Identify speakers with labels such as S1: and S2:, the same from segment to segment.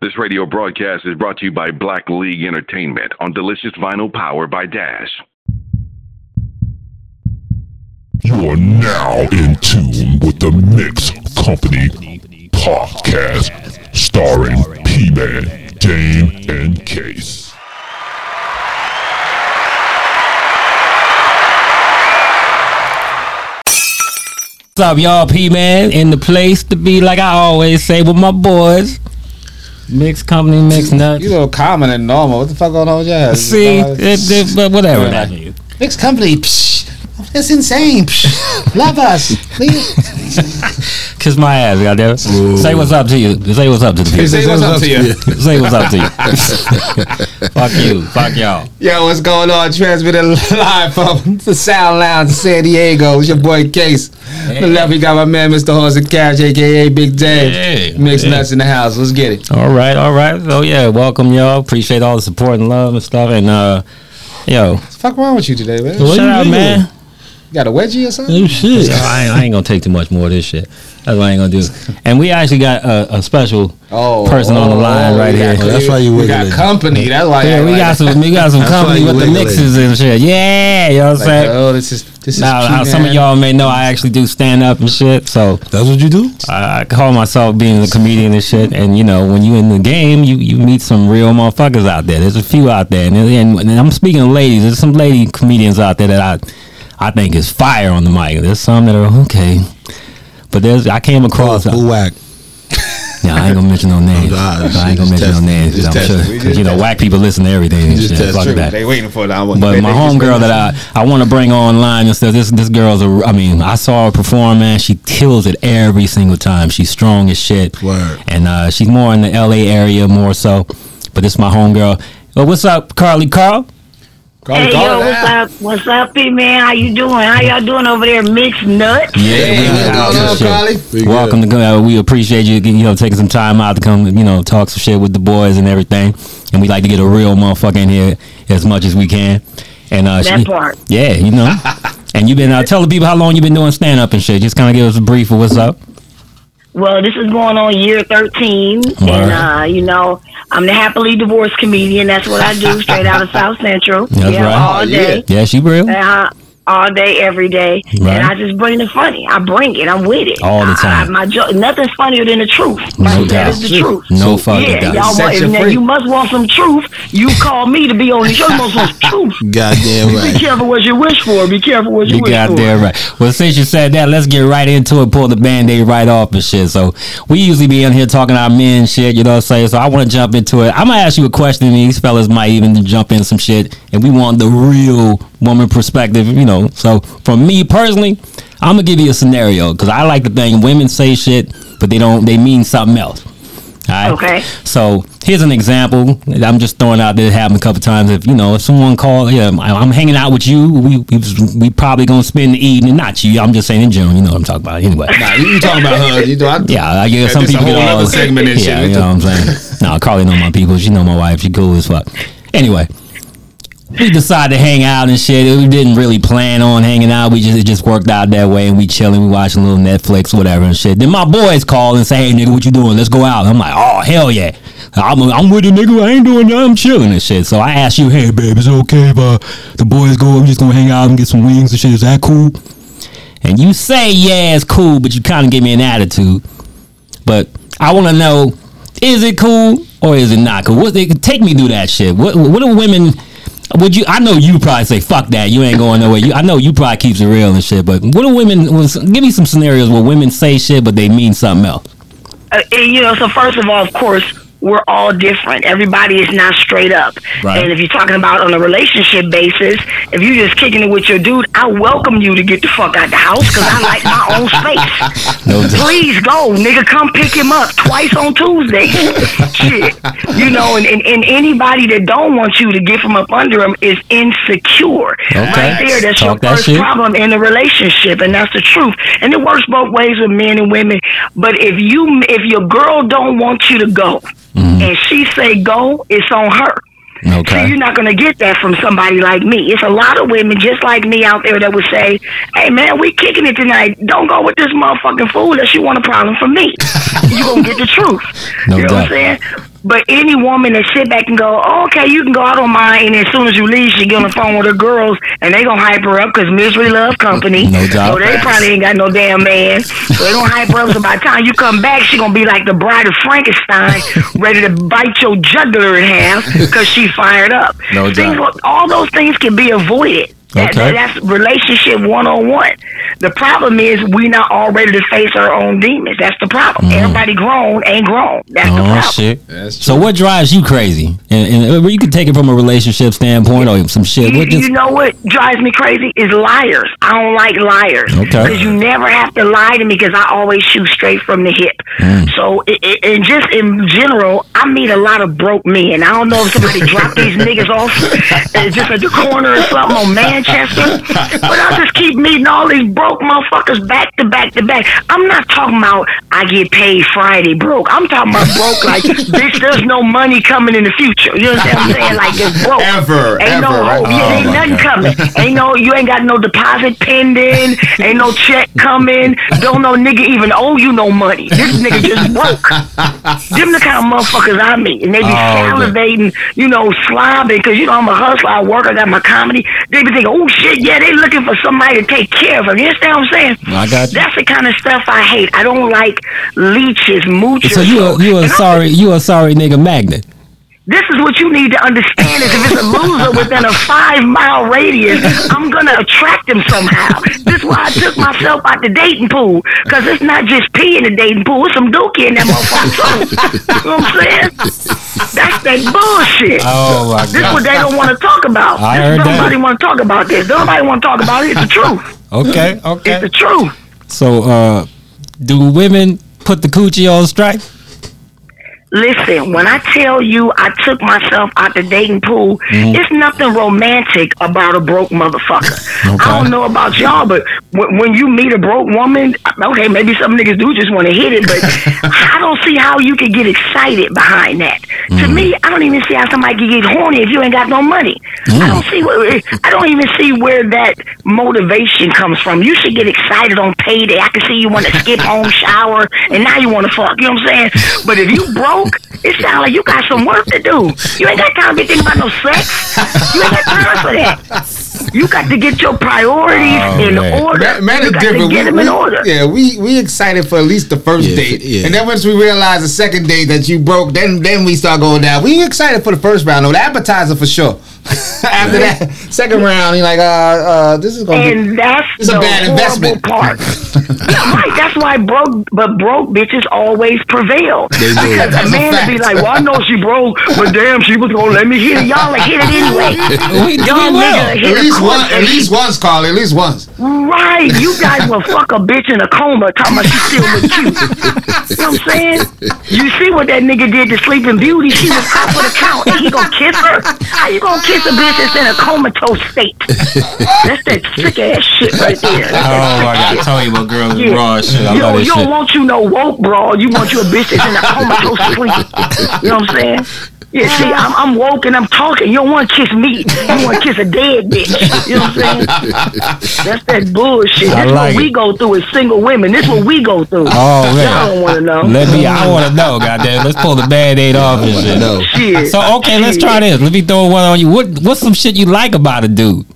S1: This radio broadcast is brought to you by Black League Entertainment on Delicious Vinyl Powered by Dash.
S2: You are now in tune with the Mixx Company podcast, starring P-Man, Dame, and Case.
S3: What's up, y'all? P Man in the place to be, like I always say with my boys. Mix company, mix nuts.
S4: You little common and normal. What the fuck going on with you?
S3: See, it, it, but whatever
S4: Yeah. Mixed company. Psh, that's insane. Psh, love us.
S3: Kiss my ass, goddamn. it. Say what's up to you. Say what's up to the people.
S4: Say what's up to you.
S3: Say what's up to you. Fuck you. Fuck y'all.
S4: Yo, what's going on? Transmitting live from the Sound Lounge in San Diego. It's your boy Case. The left, we got my man, Mr. Horse and Cash, aka Big Dave.
S3: Hey.
S4: Mixed
S3: Yeah.
S4: nuts in the house. Let's get it.
S3: All right, all right. So yeah, welcome y'all. Appreciate all the support and love and stuff. And uh, yo,
S4: What's the fuck wrong with you today, man?
S3: shout out, man.
S4: You got a wedgie or something?
S3: Oh shit! I ain't, I ain't gonna take too much more of this shit. That's what I ain't gonna do. And we actually got a, a special
S4: Oh,
S3: person on the
S4: oh,
S3: line
S4: oh,
S3: right
S4: we
S3: here.
S4: got-
S5: Oh, that's why you
S4: We got
S5: wiggling.
S4: company. That's why.
S3: Yeah, we got some we got some company with the
S5: wiggling.
S3: mixes and shit. Yeah, you know what I'm
S4: Like,
S3: saying?
S4: oh, this is this is.
S3: Now, now, some of y'all may know I actually do stand up and shit, so
S5: That's what you do?
S3: I, I call myself being a comedian and shit. And you know, when you in the game, you, you meet some real motherfuckers out there. There's a few out there, and, and, and I'm speaking of ladies. There's some lady comedians out there that I I think is fire on the mic. There's some that are okay, but there's I came across.
S5: Boo whack.
S3: Yeah, I ain't gonna mention no names.
S5: Nah,
S3: I ain't gonna
S5: just
S3: mention no names
S5: Just
S3: because I'm
S5: testing.
S3: sure
S4: We
S3: 'cause,
S4: just
S3: you know
S4: testing.
S3: whack people listen to everything and
S5: Just
S3: shit. Fuck that.
S4: They waiting for that one.
S3: But
S4: They-
S3: my
S4: they just
S3: homegirl that I, I want to bring online and stuff, this this girl's a, I mean, I saw her perform, man. She kills it every single time. She's strong as shit.
S5: Word.
S3: And uh, she's more in the LA area more so. But this is my homegirl. Well, what's up, Carly Carl?
S4: Call
S6: Hey yo, what's up? What's up, P man? How you doing? How y'all doing over there, mixed nuts?
S4: Hey,
S3: we-
S4: what's
S3: we-
S4: going on,
S3: shit.
S4: Carly?
S5: Pretty
S3: Welcome to uh, we appreciate you you know taking some time out to come you know talk some shit with the boys and everything and we like to get a real motherfucker in here as much as we can and uh
S6: That
S3: she-
S6: part.
S3: yeah you know and you've been uh, tell the people how long you've been doing stand up and shit just kind of give us a brief of what's up
S6: Well, this is going on year 13,
S3: Word.
S6: and uh, you know, I'm the happily divorced comedian. That's what I do, straight out of South Central.
S3: That's
S6: yeah,
S3: right.
S6: all
S4: Oh,
S6: day.
S3: yeah she real
S6: Uh, all day, every day,
S3: Right.
S6: and I just bring the funny. I bring it. I'm with it
S3: All the time.
S6: I, my jo- nothing's funnier than the truth.
S3: No
S6: Right? That
S3: doubt.
S6: is the truth.
S3: no fucking
S6: Yeah,
S3: doubt
S6: y'all
S4: Set
S6: want,
S4: you
S6: now you must want some truth. You call me to be on the show. You must want some truth.
S5: Goddamn
S6: Be careful what you wish for. Be careful what you,
S3: You
S6: wish
S3: got
S6: for.
S3: there right. Well, since you said that, let's get right into it. Pull the band-aid right off and shit. So we usually be in here talking our men shit, you know what I'm saying? So I want to jump into it. I'm gonna ask you a question, and these fellas might even jump in some shit, and we want the real woman perspective, you know. So for me personally, I'm gonna give you a scenario because I like to think women say shit, but they don't. They mean something else. All right?
S6: Okay.
S3: So here's an example. I'm just throwing out that it happened a couple times. If you know, if someone called, yeah, I'm- I'm hanging out with you. We we, we probably gonna spend the evening. Not you. I'm just saying in general. You know what I'm talking about. Anyway.
S4: Nah, you, you talking about her? You do? I,
S3: Yeah, I guess
S4: Yeah,
S3: some people get
S4: whole
S3: all
S4: nother segment and
S3: yeah,
S4: shit.
S3: you know what I'm saying. no, Carly know my people. She know my wife. She cool as fuck. Anyway, we decided to hang out and shit. We didn't really plan on hanging out. We just it just worked out that way, and we chilling. We watching a little Netflix, whatever, and shit. Then my boys call and say, "Hey, nigga, what you doing? Let's go out." I'm like, "Oh hell yeah." I'm, I'm with you, nigga. I ain't doing nothing. I'm chilling and shit. So I asked you, hey, babe, is it okay if uh, the boys go? I'm just gonna hang out and get some wings and shit. Is that cool? And you say, yeah, it's cool, but you kind of give me an attitude. But I want to know, is it cool or is it not cool? What they take me through that shit. What what do women? Would you? I know you probably say fuck that. You ain't going nowhere. You, I know you probably keeps it real and shit. But what do women? was- Give me some scenarios where women say shit but they mean something else.
S6: uh, you know, so first of all, of course, we're all different. Everybody is not straight up.
S3: Right.
S6: And if you're talking about on a relationship basis, if you're just kicking it with your dude, I welcome you to get the fuck out the house because I like my own space.
S3: No.
S6: Please go, nigga. Come pick him up twice on Tuesday. Shit, you know, and, and, and anybody that don't want you to get from up under him is insecure. Right there, that's your
S3: Talk that
S6: first
S3: shit.
S6: problem in a relationship, and that's the truth. And it works both ways with men and women. But if you, if your girl don't want you to go,
S3: Mm-hmm.
S6: and she say go, it's on her.
S3: Okay.
S6: So you're not going to get that from somebody like me. It's a lot of women just like me out there that would say, "Hey man, we kicking it tonight. Don't go with this motherfucking fool unless you want a problem from me. you gonna get the truth.
S3: No
S6: you know
S3: doubt.
S6: what I'm saying? But any woman that sit back and go, oh, okay, you can go out on mine, and as soon as you leave, she get on the phone with her girls, and they gonna hype her up because misery love company.
S3: No doubt.
S6: So they probably ain't got no damn man. So they gonna hype her up. So by the time you come back, she gonna be like the bride of Frankenstein, ready to bite your jugular in half because she fired up.
S4: No
S6: things,
S4: doubt.
S6: All those things can be avoided. That,
S3: Okay.
S6: that- that's relationship one on one. The problem is we not all ready to face our own demons. That's the problem. Everybody grown ain't grown. That's the
S3: Mm. Oh
S6: problem.
S3: shit.
S4: That's
S3: So what drives you crazy? And, and uh, you can take it from a relationship standpoint or some shit.
S6: You,
S3: just
S6: you know what drives me crazy is liars. I don't like liars.
S3: Okay.
S6: Because you never have to lie to me because I always shoot straight from the hip.
S3: Mm.
S6: So, i i and just in general, I meet a lot of broke men. I don't know if somebody dropped these niggas off uh, just at the corner or something on Manchester, but I just keep meeting all these broke motherfuckers back to back to back. I'm not talking about I get paid Friday broke. I'm talking about broke like bitch. There's no money coming in the future. You know what I'm saying? Like it's broke.
S4: Ever,
S6: Ain't no
S4: ever, right?
S6: hope. Yeah,
S3: Oh,
S6: ain't nothing coming. Ain't no, you ain't got no deposit pending. Ain't no check coming. Don't no nigga even owe you no money. This nigga just broke. Them the kind of motherfuckers I meet, and they be
S3: Oh, man.
S6: salivating, you know, slobbing because you know I'm a hustler. I work. I got my comedy. They be thinking, oh shit, yeah, they looking for somebody to take care of them. You understand what I'm saying?
S3: I got you.
S6: That's the kind of stuff I hate. I don't like leeches, moochers.
S3: so you a you a sorry you a sorry nigga magnet.
S6: This is what you need to understand is if it's a loser within a five mile radius, I'm gonna attract him somehow. This is why I took myself out the dating pool. Cause it's not just pee in the dating pool, it's some dookie in that motherfucker too. You know what I'm saying? That's that bullshit.
S3: Oh my god.
S6: This is what they don't want to talk about.
S3: I
S6: This-
S3: heard that.
S6: nobody want to talk about this. Nobody want to talk about it. It's the truth.
S3: Okay, okay.
S6: It's the truth.
S3: So uh do women put the coochie on strike?
S6: Listen, when I tell you I took myself out the dating pool,
S3: Mm-hmm.
S6: it's nothing romantic about a broke motherfucker.
S3: Okay.
S6: I don't know about y'all, but when, when you meet a broke woman, okay, maybe some niggas do just want to hit it, but I don't see how you could get excited behind that. To
S3: Mm-hmm.
S6: me, I don't even see how somebody can get horny if you ain't got no money.
S3: Mm.
S6: I don't see where I don't even see where that motivation comes from. You should get excited on payday. I can see you want to skip home, shower, and now you want to fuck. You know what I'm saying? But if you broke, it sounds like you got some work to do. You ain't got time to be thinking about no sex. You ain't got time for that. You got to get your priorities
S3: Oh,
S6: in
S3: man.
S6: order.
S4: Man, man
S6: you got
S4: different.
S6: to get
S4: We-
S6: them in
S4: we-
S6: order.
S4: Yeah, we we excited for at least the first
S5: Yeah,
S4: date,
S5: yeah.
S4: and then once we realize the second date that you broke, then then we start going down. We excited for the first round, though. The appetizer for sure. After that second round, you're like, uh, uh, this is gonna be.
S6: And that's
S4: It's a
S6: the
S4: bad
S6: horrible
S4: investment.
S6: part. yeah, right. That's why broke, but broke bitches always prevail.
S5: They do.
S6: Because
S4: That's
S6: a
S4: a
S6: man would be like, "Well, I know she broke, but damn, she was gonna let me hit it. Y'all like hit it anyway.
S3: We, we
S6: Y'all
S3: will.
S6: nigga hit
S4: At least one, at least once, Carly. At least once.
S6: Right, you guys will fuck a bitch in a coma talking about she still look cute. You know what I'm saying? You see what that nigga did to Sleeping Beauty? She was out for the count and he gonna kiss her? How you gonna kiss a bitch that's in a comatose state? That's that sick ass shit right there. That's
S3: Oh my god, I told you about girls
S6: Yeah.
S3: raw shit. I
S6: you don't,
S3: this
S6: you don't
S3: shit.
S6: want you no woke brawl. You want you a bitch that's in a comatose sleep. You know what I'm saying? Yeah, see, uh-huh. I'm, I'm woke and I'm talking. You don't want to kiss me. You want to kiss a dead bitch. You know what I'm saying? That's that bullshit.
S3: I
S6: That's
S3: like
S6: what we
S3: it.
S6: go through as single women. This what we go through.
S3: Oh
S6: Y'all
S3: man.
S6: don't want to know.
S3: Let me I wanna know, goddamn. Let's pull the band aid off and shit.
S5: No.
S6: Shit.
S3: So okay, let's try this. Let me throw one on you. What what's some shit you like about a dude?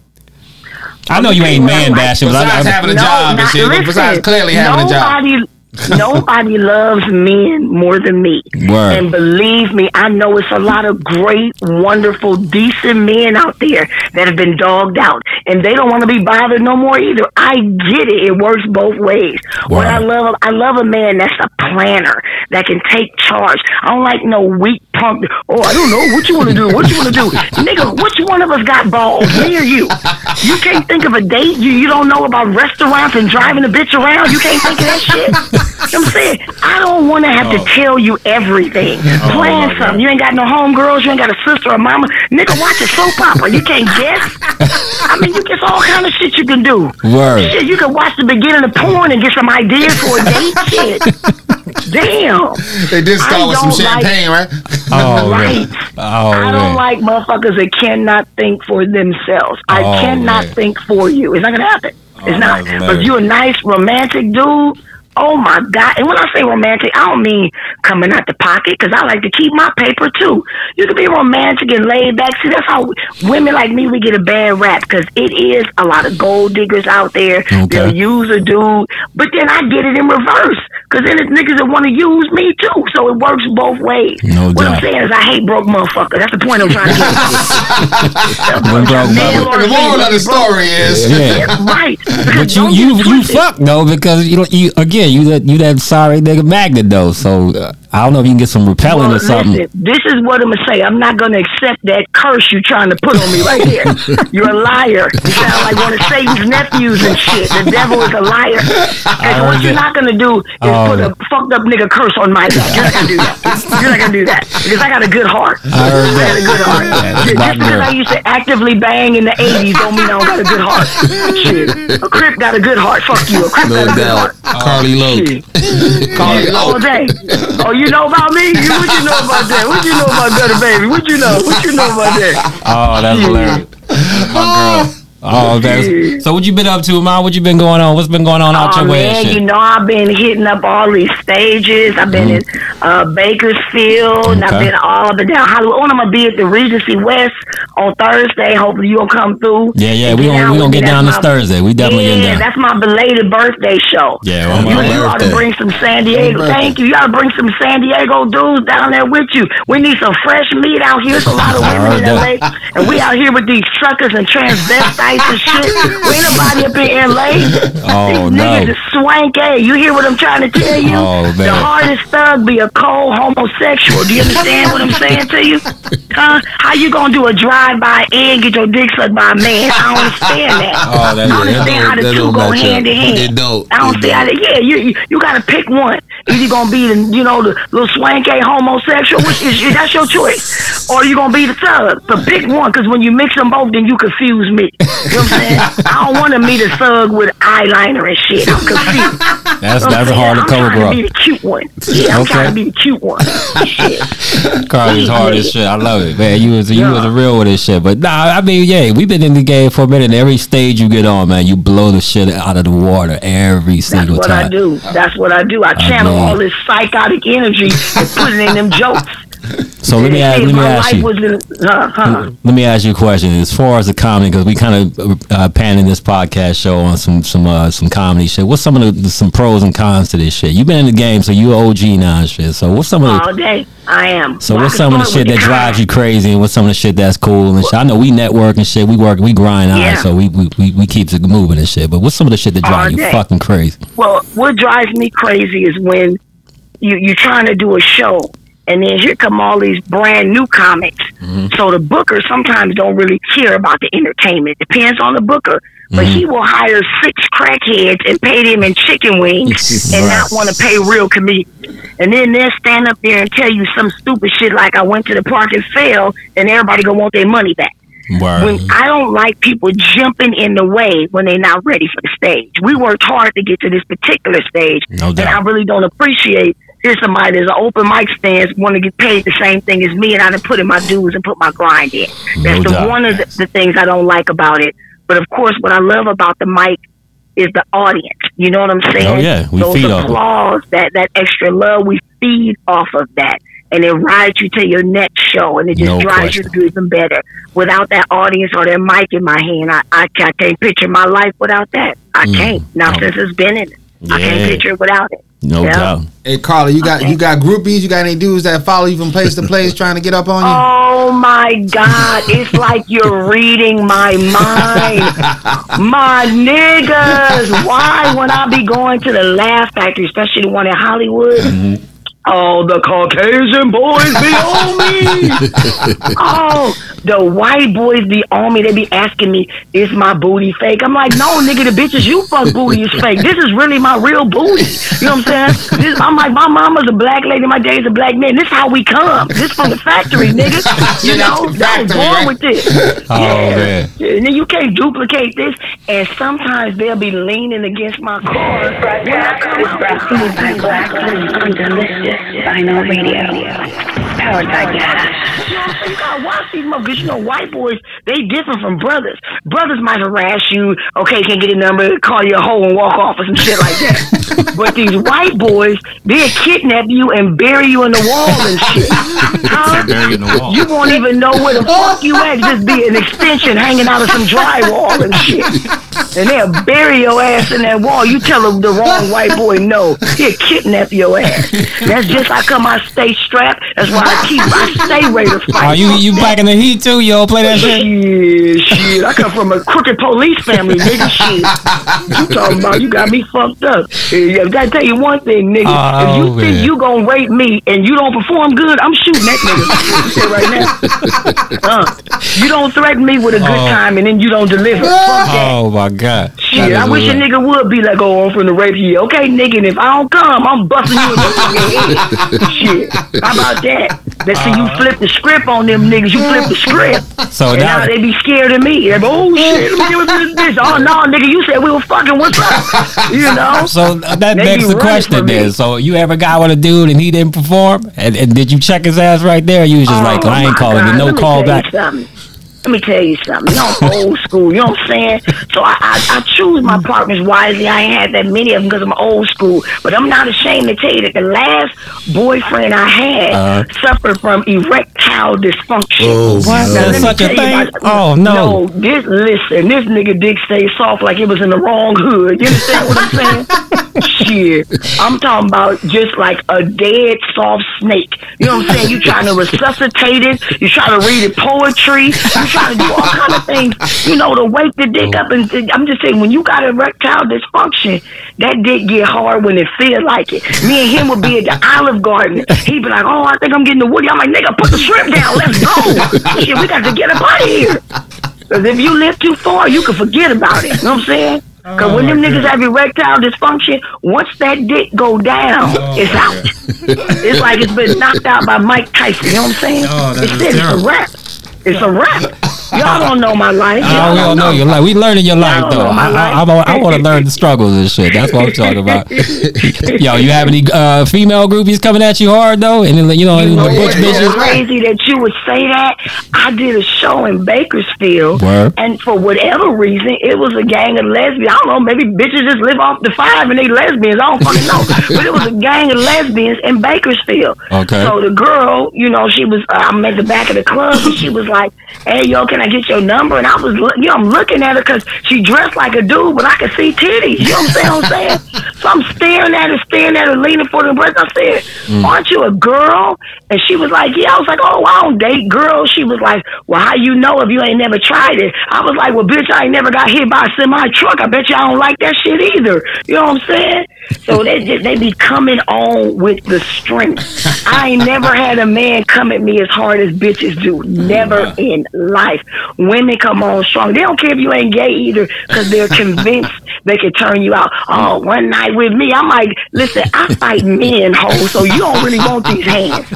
S3: I know you ain't man bashing, but
S4: Besides
S3: I, I,
S4: having a job and shit, but besides clearly having a job.
S6: nobody, Nobody loves men more than me.
S3: Word.
S6: And believe me, I know it's a lot of great, wonderful, decent men out there that have been dogged out. And they don't want to be bothered no more either. I get it. It works both ways. What I love I love a man that's a planner that can take charge. I don't like no weak punk. Oh, I don't know what you want to do. What you want to do, nigga? Which one of us got balls? Me or you? You can't think of a date. You you don't know about restaurants and driving a bitch around. You can't think of that shit. You I'm saying I don't want to have to oh. tell you everything. Oh, Plan something. You ain't got no homegirls. You ain't got a sister or mama. Nigga, watch a soap opera. You can't guess. I mean, you get all kind of shit you can do.
S3: Word.
S6: Shit, you can watch the beginning of porn and get some ideas for a date. Shit. Damn.
S4: They did start with some
S6: don't like-
S4: champagne, right?
S3: Oh,
S6: right.
S3: man. Oh,
S6: I don't
S3: man.
S6: like motherfuckers that cannot think for themselves. I
S3: Oh,
S6: cannot
S3: man.
S6: think for you. It's not gonna happen. It's
S3: Oh,
S6: not. But if you're a nice romantic dude, Oh my God! And when I say romantic, I don't mean coming out the pocket because I like to keep my paper too. You can be romantic and laid back. See, that's how women like me we get a bad rap because it is a lot of gold diggers out there.
S3: Okay.
S6: They'll use a dude, but then I get it in reverse because then it's niggas that want to use me too. So it works both ways.
S3: No
S6: what
S3: doubt.
S6: I'm saying is I hate broke motherfuckers. That's the point I'm trying to get.
S3: No broke
S6: Male
S4: The moral of the
S6: female, broke.
S4: story is,
S3: Yeah.
S6: Right.
S3: But you
S6: Don't
S3: you you fuck though because you you again you that you that sorry nigga magnet though. So uh, I don't know if you can get some repellent
S6: Well,
S3: or something.
S6: listen, this is what I'm gonna say. I'm not gonna accept that curse you're trying to put on me right here. You're a liar. You sound like one of Satan's nephews and shit. The devil is a liar. And what you're not gonna do is
S3: Oh.
S6: put a oh. fucked up nigga curse on my back. You're not gonna do that. You're not gonna do that because I got a good heart.
S3: I heard
S6: got a good heart.
S3: That's
S6: Just because
S3: girl.
S6: I used to actively bang in the 80s don't mean I don't got a good heart. Shit. A Crip got a good heart. Fuck you. A Crip
S5: No
S6: got a good
S5: doubt.
S6: heart.
S5: Carly Loc.
S6: Shit.
S4: Carly
S6: all
S4: Loke.
S6: day. Oh, you know about me? You, what you know about that? What you know about Gutter Baby? What you know? What you know about that?
S3: Oh, that's hilarious. My girl. Oh, oh that's, so what you been up to, man? What you been going on? What's been going on out
S6: Oh
S3: your way and
S6: man,
S3: shit?
S6: you know I've been hitting up all these stages. I've been mm-hmm. in uh, Bakersfield, and I've been all up and down Hollywood. Oh, and I'm gonna be at the Regency West on Thursday. Hopefully you'll come through.
S3: yeah, yeah, we gonna we gonna get down this
S6: my-
S3: Thursday. We definitely
S6: yeah,
S3: getting down.
S6: that's my belated birthday show.
S3: Yeah, well,
S6: you,
S3: my
S6: you ought to bring some San Diego. Thank you. You ought to bring some San Diego dudes down there with you. We need some fresh meat out here. There's a lot of women in LA, and we out here with these truckers and transvestites and shit. We ain't nobody up in LA.
S3: Oh,
S6: these
S3: no.
S6: niggas is swanky. You hear what I'm trying to tell you?
S3: Oh, man.
S6: The hardest thug be a cold homosexual. Do you understand what I'm saying to you? Huh? How you gonna do a drive-by and get your dick sucked by a man? I don't understand that.
S3: Oh, that-
S6: I don't understand how the two go hand in hand.
S5: It don't.
S6: I don't see how they, yeah, you, you you gotta pick one. Either you gonna be the you know the little swanky homosexual, which is that's your choice, or you gonna be the thug. the big one, because when you mix them both, then you confuse me. You know what I'm saying? I don't want to meet a thug with eyeliner and shit. I'm confused.
S3: That's
S6: You know
S3: that's
S6: I'm
S3: hard to cover,
S6: I'm trying to be the cute one. Yeah, I'm
S3: Okay.
S6: trying to be the cute one. Shit.
S3: Carly's hard as shit. I love it, man. You was you
S6: Yeah.
S3: was real with this shit. But nah, I mean, yeah, we've been in the game for a minute. And every stage you get on, man, you blow the shit out of the water every single time. That's what.
S6: I do. That's what I do. I channel
S3: mean-
S6: all this psychotic energy and put it in them jokes.
S3: So let me ask, let me ask you.
S6: in, uh, huh.
S3: Let me ask you a question. As far as the comedy, because we kind of uh, panning this podcast show on some some uh, some comedy shit. What's some of the some pros and cons to this shit? You've been in the game, so you OG now and shit. So what's some of the
S6: all day. I am.
S3: so
S6: Well,
S3: what's some of the shit that drives you crazy, and what's some of the shit that's cool and shit? I know we network and shit. We work, we grind
S6: Yeah.
S3: hard, so we, we we we keeps it moving and shit. But what's some of the shit that drives you fucking crazy?
S6: Well, what drives me crazy is when you you're trying to do a show and then here come all these brand new comics.
S3: Mm-hmm.
S6: So the booker sometimes don't really care about the entertainment. Depends on the booker. But
S3: Mm-hmm.
S6: he will hire six crackheads and pay them in chicken wings and not want to pay real comedians. And then they'll stand up there and tell you some stupid shit like I went to the park and fell and everybody gonna want their money back. When I don't like people jumping in the way when they're not ready for the stage. We worked hard to get to this particular stage,
S3: No
S6: and. I really don't appreciate. Here's somebody that's an open mic stands want to get paid the same thing as me, and I done put in my dues and put my grind in. That's
S3: No
S6: the one of the, the things I don't like about it. But of course, what I love about the mic is the audience. You know what I'm oh, saying?
S3: Oh, yeah. We
S6: Those
S3: feed
S6: applause, that that extra love, we feed off of that, and it rides you to your next show, and it just
S3: No
S6: drives you to do even better. Without that audience or that mic in my hand, I, I, I can't picture my life without that. I mm, can't. Now
S3: Oh.
S6: since it's been in it, I can't picture it without it.
S3: No
S6: Yeah.
S3: doubt.
S4: Hey Carly, you got you got groupies? You got any dudes that follow you from place to place trying to get up on you?
S6: Oh my God! It's like you're reading my mind, my niggas. Why, when I be going to the Laugh Factory, especially the one in Hollywood, mm-hmm. Oh, the Caucasian boys be on me. oh, the white boys be on me. They be asking me, "Is my booty fake?" I'm like, "No, nigga, the bitches you fuck booty is fake. This is really my real booty." You know what I'm saying? This, I'm like, my mama's a black lady, my dad's a black man. This how we come. This from the factory, nigga. You know,
S4: that's
S6: I was
S4: factory,
S6: born
S4: right?
S6: with this.
S3: Oh, man.
S6: And then you can't duplicate this. And sometimes they'll be leaning against my car. When I come out,
S7: brought to you by Black Link on Delicious Vinyl Radio. Powered by Gas.
S6: You know what I'm saying? You gotta watch these motherfuckers. You know, white boys, they different from brothers. Brothers might harass you, okay, can't get a number, call you a hoe and walk off or some shit like that. But these white boys, they'll kidnap you and bury you in the wall and shit. Huh?
S3: Wall.
S6: You won't even know where the fuck you at. Just be an extension hanging out of some drywall and shit. And they'll bury your ass in that wall. You tell them the wrong white boy no. He'll kidnap your ass. That's just how come I stay strapped. That's why I keep I stay ready to fight.
S3: Oh, you you back in the heat too? You play that shit?
S6: Shit, shit. I come from a crooked police family, nigga. Shit. You talking about you got me fucked up. I gotta tell you one thing, nigga.
S3: Oh,
S6: if you
S3: man.
S6: think you gonna rape me and you don't perform good, I'm shooting that nigga. Right now. Uh, you don't threaten me with a good
S3: Oh.
S6: time and then you don't deliver.
S3: Oh my god.
S6: Shit, I wish a nigga would be like, oh, I'm finna rape here. Okay, nigga, and if I don't come, I'm busting you in the fucking head. Shit. How about that? Let's see you flip the script on them niggas. You flip the script.
S3: So
S6: and
S3: now-
S6: now they be scared of me. They be, oh shit, let me this bitch. Oh no, nigga, you said we were fucking. What's up? You know?
S3: So that
S6: They
S3: begs the question then. So you ever got with a dude and he didn't perform? And, and did you check his ass right there? You was just oh, like,
S6: Oh,
S3: I ain't calling you,
S6: God,
S3: no call back.
S6: Something. Let me tell you something. You know, I'm old school. You know what I'm saying? So I, I, I choose my partners wisely. I ain't had that many of them because I'm old school. But I'm not ashamed to tell you that the last boyfriend I had
S3: Uh-huh.
S6: suffered from erectile dysfunction.
S4: Oh,
S3: What?
S4: no.
S3: There's
S6: Let me
S3: such a
S6: tell you
S3: thing?
S6: about-
S3: Oh, no.
S6: No, this listen, this nigga dick stays soft like it was in the wrong hood. You understand what I'm saying? Shit, I'm talking about just like a dead soft snake. You know what I'm saying? You trying to resuscitate it. You trying to read it poetry. You trying to do all kind of things. You know to wake the dick up and I'm just saying when you got erectile dysfunction, that dick get hard when it feel like it. Me and him would be at the Olive Garden. He'd be like, "Oh, I think I'm getting the woody." I'm like, "Nigga, put the shrimp down. Let's go." Shit, we got to get up out of here. Because if you live too far, you can forget about it. You know what I'm saying? Because when them niggas have erectile dysfunction, once that dick go down, it's out. it's like it's been knocked out by Mike Tyson. You know what I'm saying?
S3: Oh,
S6: it's it. It's a wrap. It's a wrap. Y'all don't know my life. Y'all
S3: we don't know your life. We learning your life though. I, I,
S6: life.
S3: I, want to learn the struggles and shit. That's what I'm talking about. Yo, you have any uh, female groupies coming at you hard though? And then, you know,
S6: You know
S3: butch bitches?
S6: crazy that you would say that. I did a show in Bakersfield,
S3: Word.
S6: and for whatever reason, it was a gang of lesbians. I don't know, maybe bitches just live off the five and they lesbians. I don't fucking know, but it was a gang of lesbians in Bakersfield.
S3: Okay.
S6: So the girl, you know, she was. Uh, I'm at the back of the club, and she was like, "Hey, yo, can I get your number?" And I was, look- you know, I'm looking at her because she dressed like a dude, but I could see titties. You know what I'm saying? What I'm saying? So I'm staring at her, staring at her, leaning for the breast. I said, mm. "Aren't you a girl?" And she was like, "Yeah." I was like, "Oh, I don't date girls." She was like, "Well, how you know if you ain't never tried it?" I was like, "Well, bitch, I ain't never got hit by a semi truck. I bet you I don't like that shit either." You know what I'm saying? So they just, they be coming on with the strength. I ain't never had a man come at me as hard as bitches do. Never in life. Women come on strong. They don't care if you ain't gay either because they're convinced they can turn you out. Oh, one night with me. I'm like, listen, I fight men, ho, so you don't really want these hands.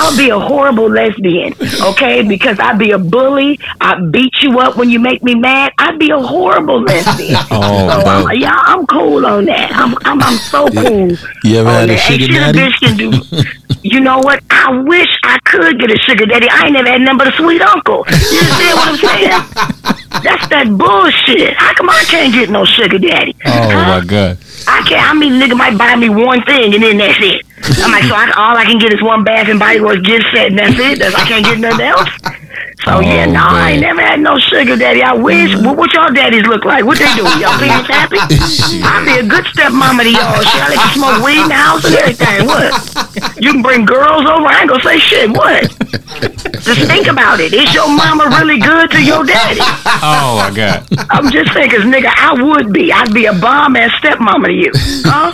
S6: I'll be a horrible lesbian, okay? Because I'd be a bully. I beat you up when you make me mad. I'd be a horrible lesbian.
S3: Oh,
S6: so
S3: no.
S6: I'm, yeah, I'm cool on that. I'm I'm, I'm so cool.
S5: You ever had a sugar daddy?
S6: bitch can do. You know what? I wish I could get a sugar daddy. I ain't never had nothing but a sweet uncle. You understand what I'm saying? That's that bullshit. How come I can't get no sugar daddy?
S3: Oh
S6: Huh?
S3: my god.
S6: I can't. I mean, nigga might buy me one thing and then that's it. I'm like, so I, all I can get is one Bath and Body Works gift set and that's it. That's, I can't get nothing else. So oh, yeah,
S3: Oh,
S6: no, I ain't never had no sugar daddy. I wish. What, what y'all daddies look like? What they do? Y'all parents happy? I'd be a good stepmama to y'all. Shit, I let you smoke weed in the house and everything. What? You can bring girls over. I ain't gonna say shit. What? Just think about it. Is your mama really good to your daddy?
S3: Oh my god.
S6: I'm just saying, 'cause nigga, I would be. I'd be a bomb ass stepmama to you. Huh?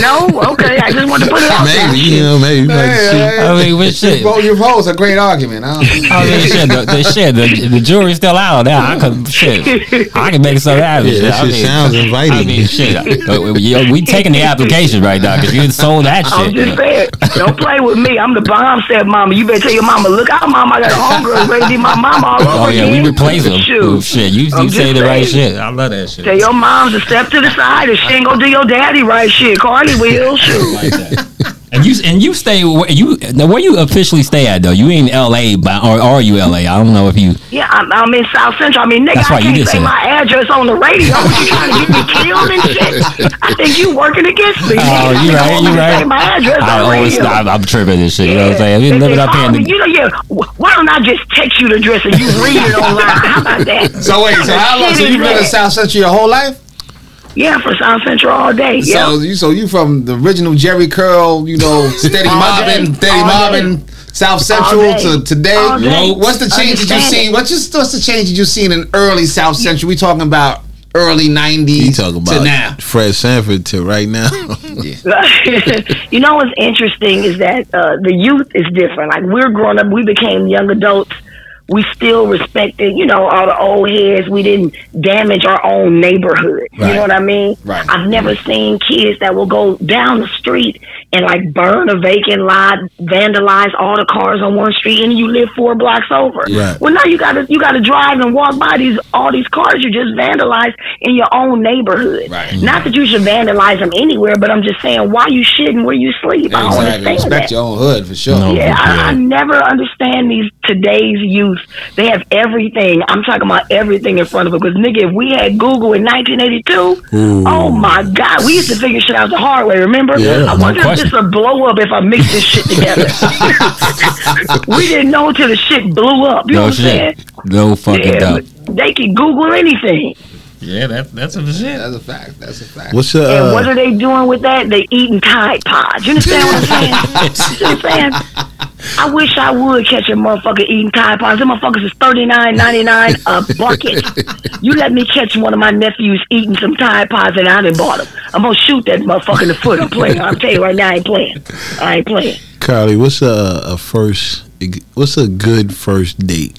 S6: No? Okay. I just want to put it out there.
S5: Maybe, you know, maybe.
S4: Hey,
S5: shit.
S4: hey,
S3: I mean, what shit?
S4: Well, you pose a great argument. Huh?
S3: I mean, shit. The, the shit. The, the jury's still out now. I could shit. I can make something happen.
S5: Yeah,
S3: shit.
S5: that
S3: I
S5: shit
S3: mean,
S5: sounds inviting.
S3: I mean, shit. Uh, we, we- we taking the application right now because you sold that
S6: I'm
S3: shit.
S6: just saying, don't play with me. I'm the bomb step mama. You better tell your mama, look out, mama. I got a homegirl ready to be my mama all over
S3: Oh yeah, we replace them.
S6: Shoot.
S3: Oh, shit, you
S6: I'm
S3: you say the right shit. I love that shit.
S6: Tell your moms to step to the side if she ain't gonna do your daddy right shit. Carly will. Shoot.
S3: like that. And you and you stay where you now where you officially stay at though? You ain't L.A. But, or are you L.A.? I don't know if you.
S6: Yeah, I'm, I'm in South Central. I mean, nigga,
S3: That's
S6: I
S3: you
S6: can't say
S3: say
S6: my address on the radio. What you trying to get me killed and shit? I think you working against me.
S3: Oh,
S6: nigga.
S3: you
S6: Nigga
S3: right,
S6: want
S3: you right.
S6: My address
S3: I
S6: on
S3: always
S6: radio.
S3: I, am I'm tripping this shit. You know what I'm saying? We
S6: They
S3: live it up here.
S6: "Oh,
S3: in the-
S6: You know, yeah. Why don't I just text you the address and you read it online? How about that?
S4: So wait, so how long? So
S6: Shit
S4: you
S6: is
S4: been in? South Central your whole life?
S6: Yeah, for South Central all day. Yeah.
S4: So you so you from the original Jheri Curl, you know, steady mobbing, steady mobbing, South Central to today. What's the change that you
S6: Understand
S4: seen? What's just what's the change that you seen in early South Central? We talking about early
S5: You
S4: nineties
S5: talk
S4: to now.
S5: Fred Sanford to right now.
S6: you know what's interesting is that uh, the youth is different. Like we're growing up, we became young adults. We still respected, you know, all the old heads. We didn't damage our own neighborhood. You know what I mean?
S4: Right.
S6: I've never seen kids that will go down the street and like burn a vacant lot, vandalize all the cars on one street, and you live four blocks over.
S5: Right.
S6: Well, now you gotta you gotta drive and walk by these all these cars you just vandalized in your own neighborhood.
S4: Right.
S6: Not that you should vandalize them anywhere, but I'm just saying why you shitting where you sleep. I don't
S4: Exactly.
S6: understand
S4: Respect
S6: that.
S4: your own hood for sure.
S3: No.
S6: Yeah, I,
S3: Yeah.
S6: I never understand these today's youth. They have everything. I'm talking about everything in front of them. Because nigga, if we had Google in 1982, oh my god, we used to figure shit out the hard way. Remember?
S5: Yeah,
S6: I wonder if this would blow up if I mix this shit together. we didn't know until the shit blew up. You know
S3: No
S6: what I'm saying?
S3: No fucking
S6: Yeah,
S3: doubt.
S6: they can Google anything.
S3: Yeah, that, that's a shit.
S4: That's a fact. That's a fact.
S5: What's your
S6: And what
S5: uh,
S6: are they doing with that? They eating Tide Pods. You understand what I'm saying? you see what I'm saying? I wish I would catch a motherfucker eating Tide Pods. Them motherfuckers is thirty nine ninety nine a bucket. You let me catch one of my nephews eating some Tide Pods and I done bought them. I'm gonna shoot that motherfucker in the foot. I'm playing. I'm telling you right now, I ain't playing. I ain't playing.
S5: Carly? What's a, a first? What's a good first date?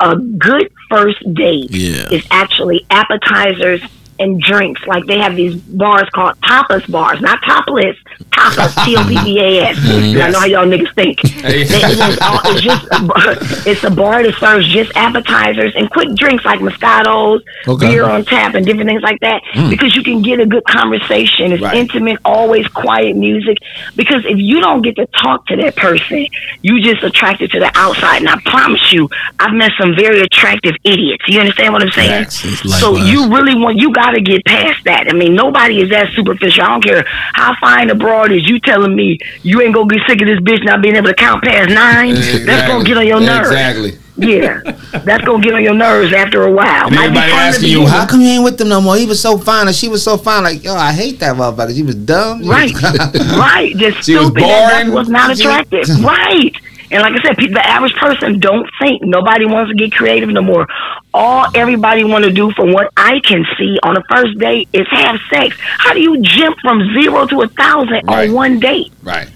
S6: A good first date
S5: Yeah.
S6: is actually appetizers and drinks. Like they have these bars called tapas bars, not topless. Tapas, T O P P A S. I know how y'all niggas think. They- it's, all- it's just a bar, it's a bar that serves just appetizers and quick drinks like Moscatos,
S5: Okay.
S6: beer on tap, and different things like that. Because you can get a good conversation. It's
S4: Right.
S6: intimate, always quiet music. Because if you don't get to talk to that person, you just attracted to the outside. And I promise you, I've met some very attractive idiots. You understand what I'm saying? So you really want you got to get past that. I mean, nobody is that superficial. I don't care how fine the broad is. You telling me you ain't gonna get sick of this bitch not being able to count past nine? That's gonna get on your nerves.
S4: Exactly.
S6: Yeah, that's gonna get on your nerves after a while.
S4: And
S6: Might
S4: everybody asking you, how come you ain't with them no more? He was so fine, and she was so fine. Like, yo, I hate that motherfucker. She was dumb.
S6: Right, right. Just
S4: She was
S6: stupid. That, that
S4: boring.
S6: was not attractive. right. And like I said, people, the average person don't think. Nobody wants to get creative no more. All everybody want to do, from what I can see, on a first date is have sex. How do you jump from zero to a thousand
S4: Right.
S6: on one date?
S4: right.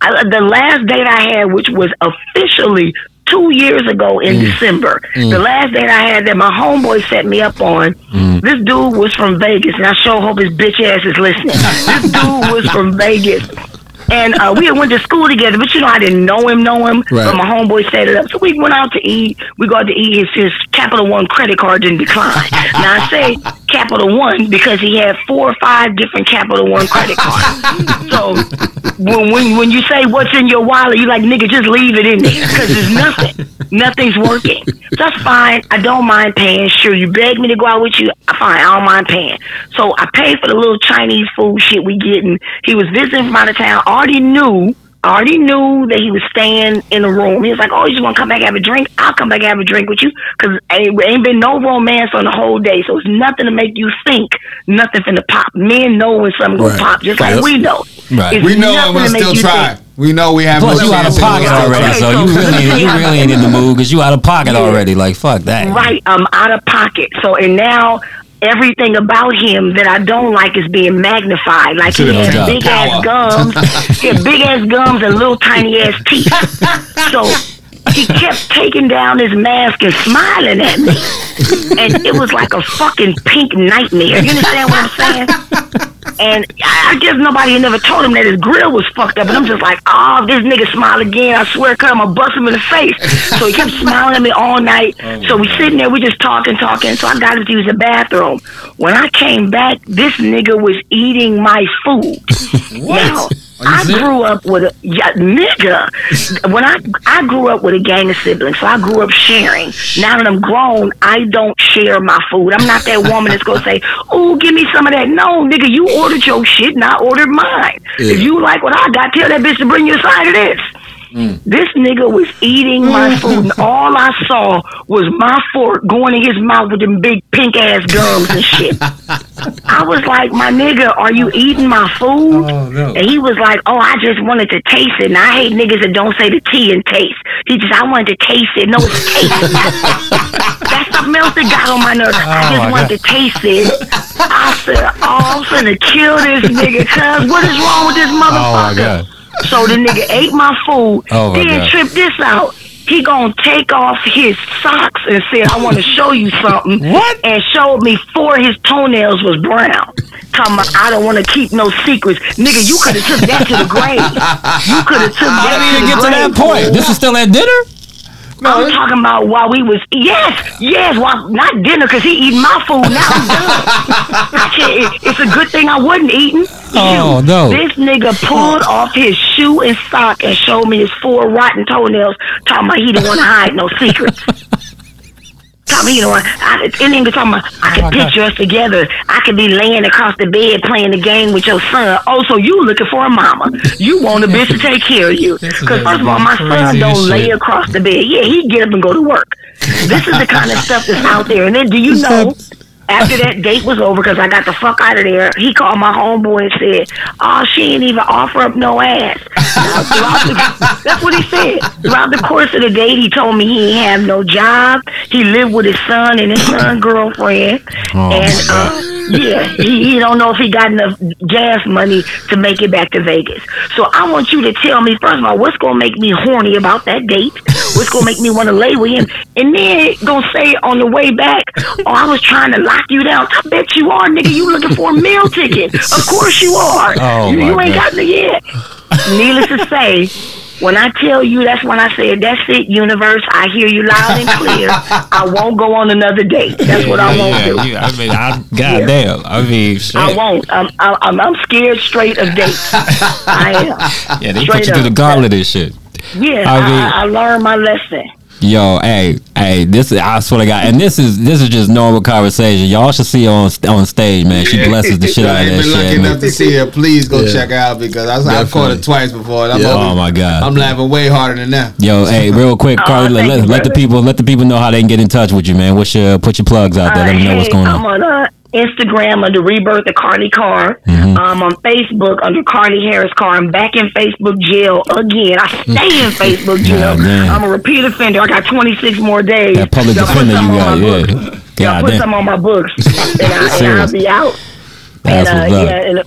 S6: I, uh, the last date I had, which was officially two years ago in mm. December, mm. the last date I had that my homeboy set me up on. Mm. This dude was from Vegas, and I sure hope his bitch ass is listening. this dude was from Vegas. And uh, we went to school together, but you know I didn't know him, know him.
S5: Right.
S6: But my homeboy set it up, so we went out to eat. We got to eat. His his Capital One credit card didn't decline. now I say Capital One because he had four or five different Capital One credit cards. so when, when when you say what's in your wallet, you like nigga, just leave it in there because there's nothing. Nothing's working. That's fine. I don't mind paying. Sure, you beg me to go out with you. I Fine, I don't mind paying. So I paid for the little Chinese food shit we getting. He was visiting from out of town. Already knew. Already knew that he was staying in the room. He was like, "Oh, you just want to come back and have a drink? I'll come back and have a drink with you." Because ain't, ain't been no romance on the whole day, so it's nothing to make you think nothing finna pop. Men know when something
S5: Right.
S6: gonna pop, just like
S5: Yep.
S6: we know.
S3: Right.
S6: It's
S4: We know
S6: nothing
S4: I'm gonna
S6: to
S4: still
S6: you
S4: try.
S6: think-
S4: We know we have.
S3: Plus,
S4: no
S3: you out of pocket already,
S6: Okay,
S3: so
S6: so
S3: you really, you really ain't in the mood because you out of pocket
S6: Yeah.
S3: already. Like fuck that.
S6: Right, I'm out of pocket. So and now everything about him that I don't like is being magnified. Like he has
S3: done
S6: big ass gums, he had big ass gums and little tiny ass teeth. So he kept taking down his mask and smiling at me, and it was like a fucking pink nightmare. You understand what I'm saying? And I I guess nobody had never told him that his grill was fucked up. And I'm just like, oh, this nigga smile again. I swear, cuz I'm gonna bust him in the face. So he kept smiling at me all night. Oh, so we sitting there, we just talking, talking. So I got him to use the bathroom. When I came back, this nigga was eating my food. Now, I grew up with a yeah, nigga. when I I grew up with a gang of siblings, so I grew up sharing. Now that I'm grown, I don't share my food. I'm not that woman that's gonna say, "Oh, give me some of that." No, nigga, you ordered your shit, and I ordered mine. If you like what I got, tell that bitch to bring you a side of this. This nigga was eating my food, and all I saw was my fork going in his mouth with them big pink ass gums and shit. I was like, my nigga, are you eating my food?
S4: Oh, no.
S6: And he was like, oh, I just wanted to taste it. And I hate niggas that don't say the T in taste. He just, I wanted to taste it. No, it's taste. That's something else that got on my nerves. I just wanted to taste it. I said, oh, I'm finna kill this nigga, cuz what is wrong with this motherfucker?
S3: God.
S6: So the nigga ate my food.
S3: Oh, my
S6: then
S3: God.
S6: trip this out. He gonna take off his socks and said, "I want to show you something."
S3: What?
S6: And showed me four of his toenails was brown. Talking about, I don't want to keep no secrets, nigga. You could have took that to the grave. You could have took
S3: I didn't
S6: to
S3: even get to that point. This is still at dinner.
S6: I'm talking about while we was yes, yes, while not dinner because he eating my food. Now I'm done. I can't, it's a good thing I wasn't eating.
S3: Oh,
S6: Shoot.
S3: no.
S6: This nigga pulled off his shoe and sock and showed me his four rotten toenails. Talking about he didn't want to hide no secrets. Talking you know, I, and then talking about I
S3: Oh,
S6: could picture us together. I could be laying across the bed playing the game with your son. Oh, so you looking for a mama? You want a bitch to take care of you? Because first of all, my son don't lay across the bed. Yeah, he get up and go to work. This is the kind of stuff that's out there. And then, do you know? After that date was over, because I got the fuck out of there, he called my homeboy and said, "Oh, she ain't even offer up no ass." The- that's what he said. Throughout the course of the date, he told me he ain't have no job. He lived with his son and his son girlfriend,
S3: Oh,
S6: and uh, yeah, he, he don't know if he got enough gas money to make it back to Vegas. So I want you to tell me first of all what's gonna make me horny about that date. What's gonna make me want to lay with him, and then gonna say on the way back, "Oh, I was trying to lock you down." I bet you are, nigga. You looking for a meal ticket? Of course you are.
S3: Oh,
S6: you, you ain't got the yet. Needless to say. When I tell you, that's when I said, "That's it, universe." I hear you loud and clear. I won't go on another date. That's what I won't do.
S3: Yeah, you- I mean, I, goddamn. I mean, shit.
S6: I won't. I'm, I'm, I'm scared straight of dates. I am.
S3: Yeah, they
S6: Straight
S3: put you through the gauntlet and shit.
S6: Yeah,
S3: I
S6: I,
S3: mean-
S6: I, I learned my lesson.
S3: Yo, hey, hey, this is I swear to God, and this is this is just normal conversation. Y'all should see her on on stage, man. She blesses the shit out of that
S4: been lucky
S3: shit.
S4: enough
S3: man.
S4: to see her. Please go
S5: Yeah.
S4: check her out because I, I caught her
S5: Definitely.
S4: twice before. And I'm,
S5: Yeah.
S3: Oh my God.
S4: I'm laughing way harder than that.
S3: Yo, hey, real quick,
S6: Oh,
S3: Carly, let, let, let the people let the people know how they can get in touch with you, man. What's your put your plugs out there? Let them know what's going
S6: I'm
S3: on.
S6: on uh, Instagram under Rebirth of Carly Carr.
S3: Mm-hmm.
S6: Um, on Facebook under Carly Harris Carr. I'm back in Facebook jail again. I stay in Facebook jail.
S3: God.
S6: I'm a repeat offender. I got 26 more days.
S3: That public
S6: put
S3: defender you got, yeah. God
S6: put
S3: damn.
S6: some on my books, and, I, and I'll be out.
S3: That's
S6: and, uh, yeah, and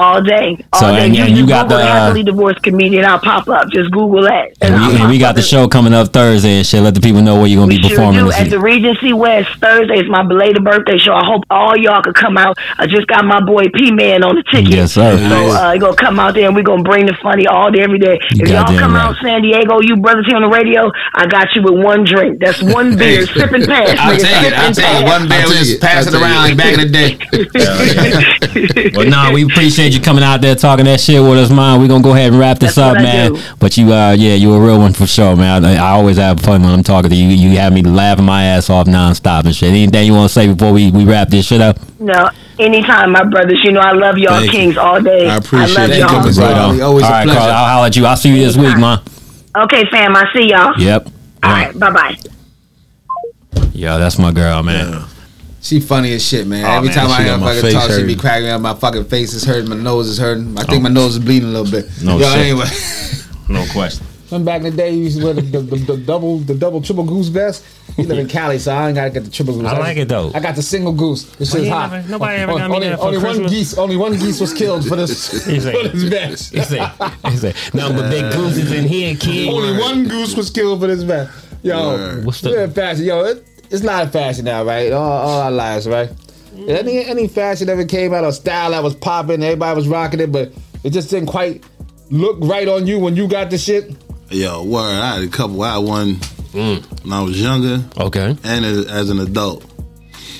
S6: all day, all
S3: So,
S6: day.
S3: and-
S6: you,
S3: and you
S6: you
S3: got
S6: Google
S3: the, uh,
S6: happily divorced comedian. I'll pop up. Just Google that.
S3: And
S6: I'll
S3: we, and we got the show coming up Thursday and shit. Let the people know where you're gonna be
S6: we sure
S3: performing
S6: do.
S3: this
S6: At the Regency West Thursday is my belated birthday show. I hope all y'all could come out. I just got my boy P Man on the ticket.
S3: Yes, sir.
S6: So uh, gonna come out there and we're gonna bring the funny all day, every day.
S3: You
S6: if y'all come
S3: right.
S6: out San Diego, you brothers here on the radio, I got you with one drink. That's one beer, sip and pass.
S4: I'll
S6: nigga,
S4: take it. I'll
S6: and
S4: take it. One beer, we just
S5: it.
S4: pass it around like back in the day.
S3: Well, nah, we appreciate you coming out there talking that shit with us, man. We're gonna go ahead and wrap this
S6: That's
S3: up, man. But you, uh, yeah, you're a real one for sure, man. I, I always have fun when I'm talking to you. You have me laughing my ass off nonstop and shit. Anything you want to say before we, we wrap this shit up?
S6: No, anytime, my brothers. You know I love y'all
S5: Thank you.
S6: kings all day.
S5: I appreciate
S6: I love
S5: it.
S6: y'all.
S5: Thank you,
S3: Right on.
S4: Always- always
S3: All
S4: a pleasure.
S3: Carl, I'll holler at you. I'll see you this week, man.
S6: Okay, fam. I see y'all.
S3: Yep.
S6: All right. Bye bye.
S3: Yo, that's my girl, man.
S4: She funny as shit, man.
S3: Oh,
S4: Every
S3: man,
S4: time I
S5: she
S4: hear
S5: got my
S4: fucking
S5: face
S4: talk, she be cracking me up. My fucking face is hurting. My nose is hurting. I think my oh. nose is bleeding a little bit.
S3: No
S4: Yo,
S3: shit.
S4: anyway.
S3: No question.
S8: When back in the day, you used to wear the, the, the, the double the double triple goose vest. You live in Cali, so I ain't gotta get the triple goose.
S3: I like it, though.
S8: I got the single goose. This shit's hot.
S3: never- nobody ever got me
S8: only,
S3: that for
S8: only one
S3: Christmas?
S8: geese. Only one geese was killed for this
S3: He said-
S8: for this vest.
S3: He said, he said, no, but big goose is in here, kid.
S8: Only one goose was killed for this vest. Yo,
S3: What's the-
S8: we're in fashion. Yo, it, it's not a fashion now, right? All, all our lives, right? Any any fashion ever came out of style that was popping, everybody was rocking it, but it just didn't quite look right on you when you got the shit.
S5: Yo, word. I had a couple. I had one
S3: Mm.
S5: when I was younger
S3: Okay.
S5: and as, as an adult.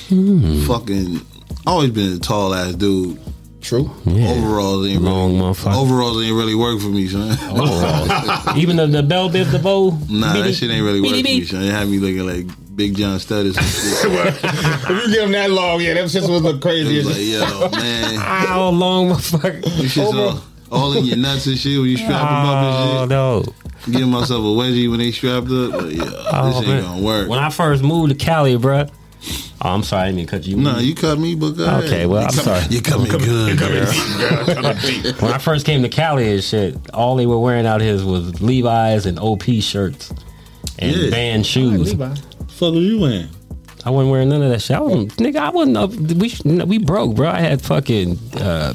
S3: Hmm.
S5: Fucking, always been a tall ass dude.
S4: True.
S3: Yeah.
S5: Overalls ain't
S3: Long
S5: really,
S3: motherfucker.
S5: overalls ain't really work for me, son.
S3: Even the, the bell bib, the bow.
S5: Nah, that
S3: bitty-
S5: shit ain't really work
S3: bitty
S5: for me,
S3: bitty.
S5: son. It had me looking like Big John Studders and
S4: if you give them that long, yeah, them shits would look
S5: It
S4: crazy.
S5: like, yo, man,
S3: How ah, oh, long, motherfucker?
S5: this shit's all, all in your nuts and shit when you strap them
S3: Oh
S5: up and oh,
S3: no.
S5: shit. Give myself a wedgie when they strapped up. But yeah,
S3: Oh,
S5: this ain't
S3: man.
S5: gonna work.
S3: When I first moved to Cali, bruh. Oh, I'm sorry, I didn't mean cut you.
S5: No, you cut me, but go ahead.
S3: Okay, well,
S5: You
S3: I'm
S5: come-
S3: sorry.
S5: You cut me good, girl.
S3: when I first came to Cali and shit, all they were wearing out here was Levi's and OP shirts and
S5: Yeah.
S3: band shoes.
S5: Fuck was you wearing?
S3: I wasn't wearing none of that shit. I wasn't, nigga, I wasn't up. We we broke, bro. I had fucking uh,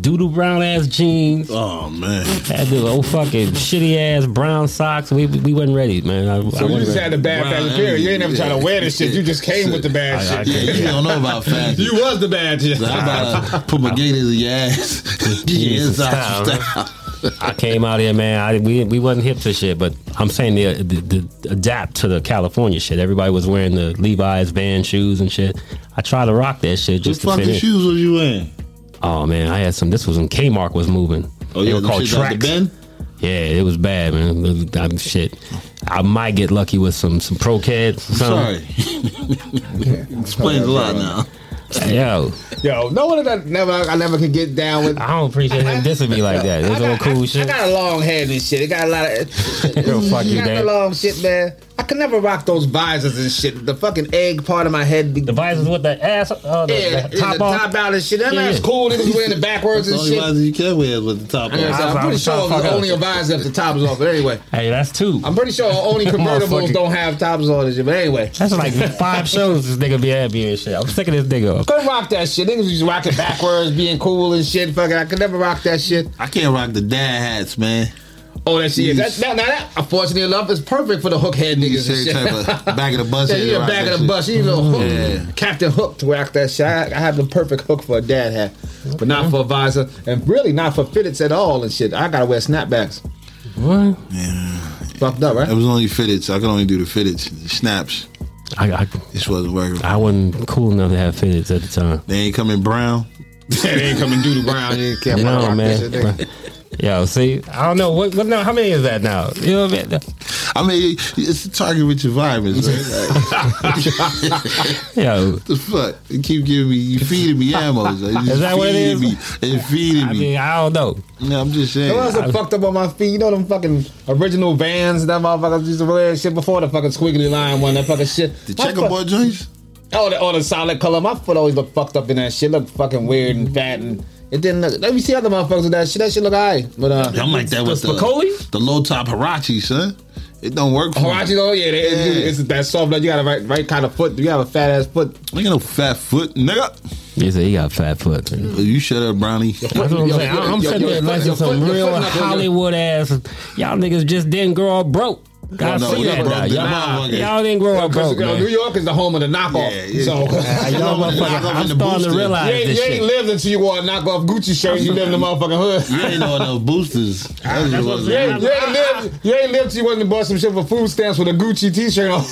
S3: doodle brown ass jeans.
S5: Oh man,
S3: Had the old fucking shitty ass brown socks. We we wasn't ready, man. I, I
S4: So you
S3: wasn't
S4: just
S3: ready.
S4: had the bad
S5: Brown
S4: fashion period. You ain't never tried to wear this shit. You just came with the bad
S3: I- I
S4: shit.
S5: yeah, you don't know about fashion.
S4: You was the bad shit.
S5: I'm about to put my gators in your ass. Get
S3: Yeah,
S5: your inside
S3: style,
S5: style.
S3: I came out here, man. I, we we wasn't hip to shit, but I'm saying the, the, the adapt to the California shit. Everybody was wearing the Levi's band shoes and shit. I tried to rock that shit
S5: What
S3: to fit
S5: fucking
S3: in.
S5: shoes was you in?
S3: Oh man, I had some. This was when Kmart was moving.
S5: Oh
S3: They
S5: yeah,
S3: were called
S5: shit out the
S3: tracks. Yeah, it was bad, man. Was- I'm shit. I might get lucky with some some pro kids.
S5: Sorry, explains a lot now.
S3: Yo,
S4: Yo, no one that never I never could get down with.
S3: I don't appreciate him dissing me like that. It's all cool
S4: I,
S3: shit.
S4: I got a long head and shit. It got a lot of.
S3: Yo, fuck you,
S4: got
S3: Dad.
S4: long shit, man. I could never rock those visors and shit. The fucking egg part of my head. Be,
S3: The visors with the ass, uh, the,
S4: yeah,
S3: the top
S4: the
S3: off.
S4: top out and shit. That
S3: Yeah,
S4: man's
S3: yeah.
S4: cool. Niggas wearing it backwards
S5: The
S4: and
S5: only
S4: shit.
S5: visor you can wear with the top off.
S4: I'm
S3: I
S4: pretty sure
S3: trying to fuck
S4: it's
S3: up.
S4: only a visor if the top is off. But anyway,
S3: Hey, that's two.
S4: I'm pretty sure only convertibles don't have tops on and shit. But anyway,
S3: That's like five shows this nigga be happy and shit. I'm sick of this nigga.
S4: couldn't rock that shit. Niggas used to rock backwards, being cool and shit. Fucking, I could never rock that shit.
S5: I can't rock the dad hats, man.
S4: Oh, that shit. That, that, now that, unfortunately enough, is perfect for the hook head niggas and shit.
S5: type of back of the bus.
S4: Yeah,
S5: head
S4: you
S5: to
S4: back of the
S5: shit.
S4: bus. You know, hook,
S5: Yeah.
S4: Captain Hook to rock that shit. I, I have the perfect hook for a dad hat, but not for a visor, and really not for fitteds at all and shit. I gotta wear snapbacks.
S3: What? Yeah.
S4: Fucked up, right?
S5: It was only fitted, so I could only do the fitted the snaps.
S3: I, I,
S5: This wasn't working.
S3: I wasn't cool enough to have fitteds at the time.
S5: They ain't coming brown.
S4: they ain't coming doodle brown. You can't
S3: No,
S4: rock that
S3: man.
S4: Shit, nigga.
S3: Yo, see, I don't know what, what now, how many is that now? You know what I mean?
S5: I mean, it's a target rich environment. Like,
S3: Yo,
S5: the fuck? You keep giving me, you feeding me ammo. Like,
S3: Is that what it
S5: feeding? Me, and feeding
S3: I
S5: me.
S3: mean, I don't know.
S5: no, I'm just saying.
S4: What else that fucked up on my feet? You know them fucking original Vans that motherfuckers used to wear shit before the fucking squiggly line one. That fucking shit.
S5: the
S4: My foot-
S5: checkerboard joints.
S4: Oh, the, oh, the solid color. My foot always looked fucked up in that shit. Looked fucking weird and fat and it didn't look. Let me see other motherfuckers with that shit. That shit look alright. But uh,
S5: I'm like that with the
S3: Spicoli?
S5: the low top Huarache, son. It don't work for
S4: Huarache
S5: me.
S4: though, yeah, they,
S5: Yeah.
S4: it's that soft. Like you got a right, right kind of foot. You have a fat ass foot.
S5: I ain't got no fat foot, nigga.
S3: He said he got fat foot. That's
S5: You shut up, Brownie.
S3: what I'm
S4: Yo,
S3: saying.
S4: yo,
S3: I'm sitting there
S4: your
S3: like some real
S4: foot not gonna-
S3: Hollywood ass. Y'all niggas just didn't grow up broke. I
S5: no,
S3: see that
S5: broke
S3: now.
S5: the
S3: Y'all,
S5: motherfuckers.
S3: y'all didn't grow up
S4: Because
S3: broke,
S4: New. York is the home of the knockoff.
S5: Yeah, yeah.
S4: So
S3: Y'all motherfuckers,
S5: Knockoff
S3: I'm
S5: in the
S3: starting to realize
S4: you ain't,
S3: this
S4: you ain't
S3: shit.
S4: lived until you wore a knockoff Gucci shirt. You live in the motherfucking hood.
S5: You ain't know no boosters. That's what it.
S4: You ain't, you ain't lived. You ain't lived till you went to bought some shit for food stamps with a Gucci T-shirt on.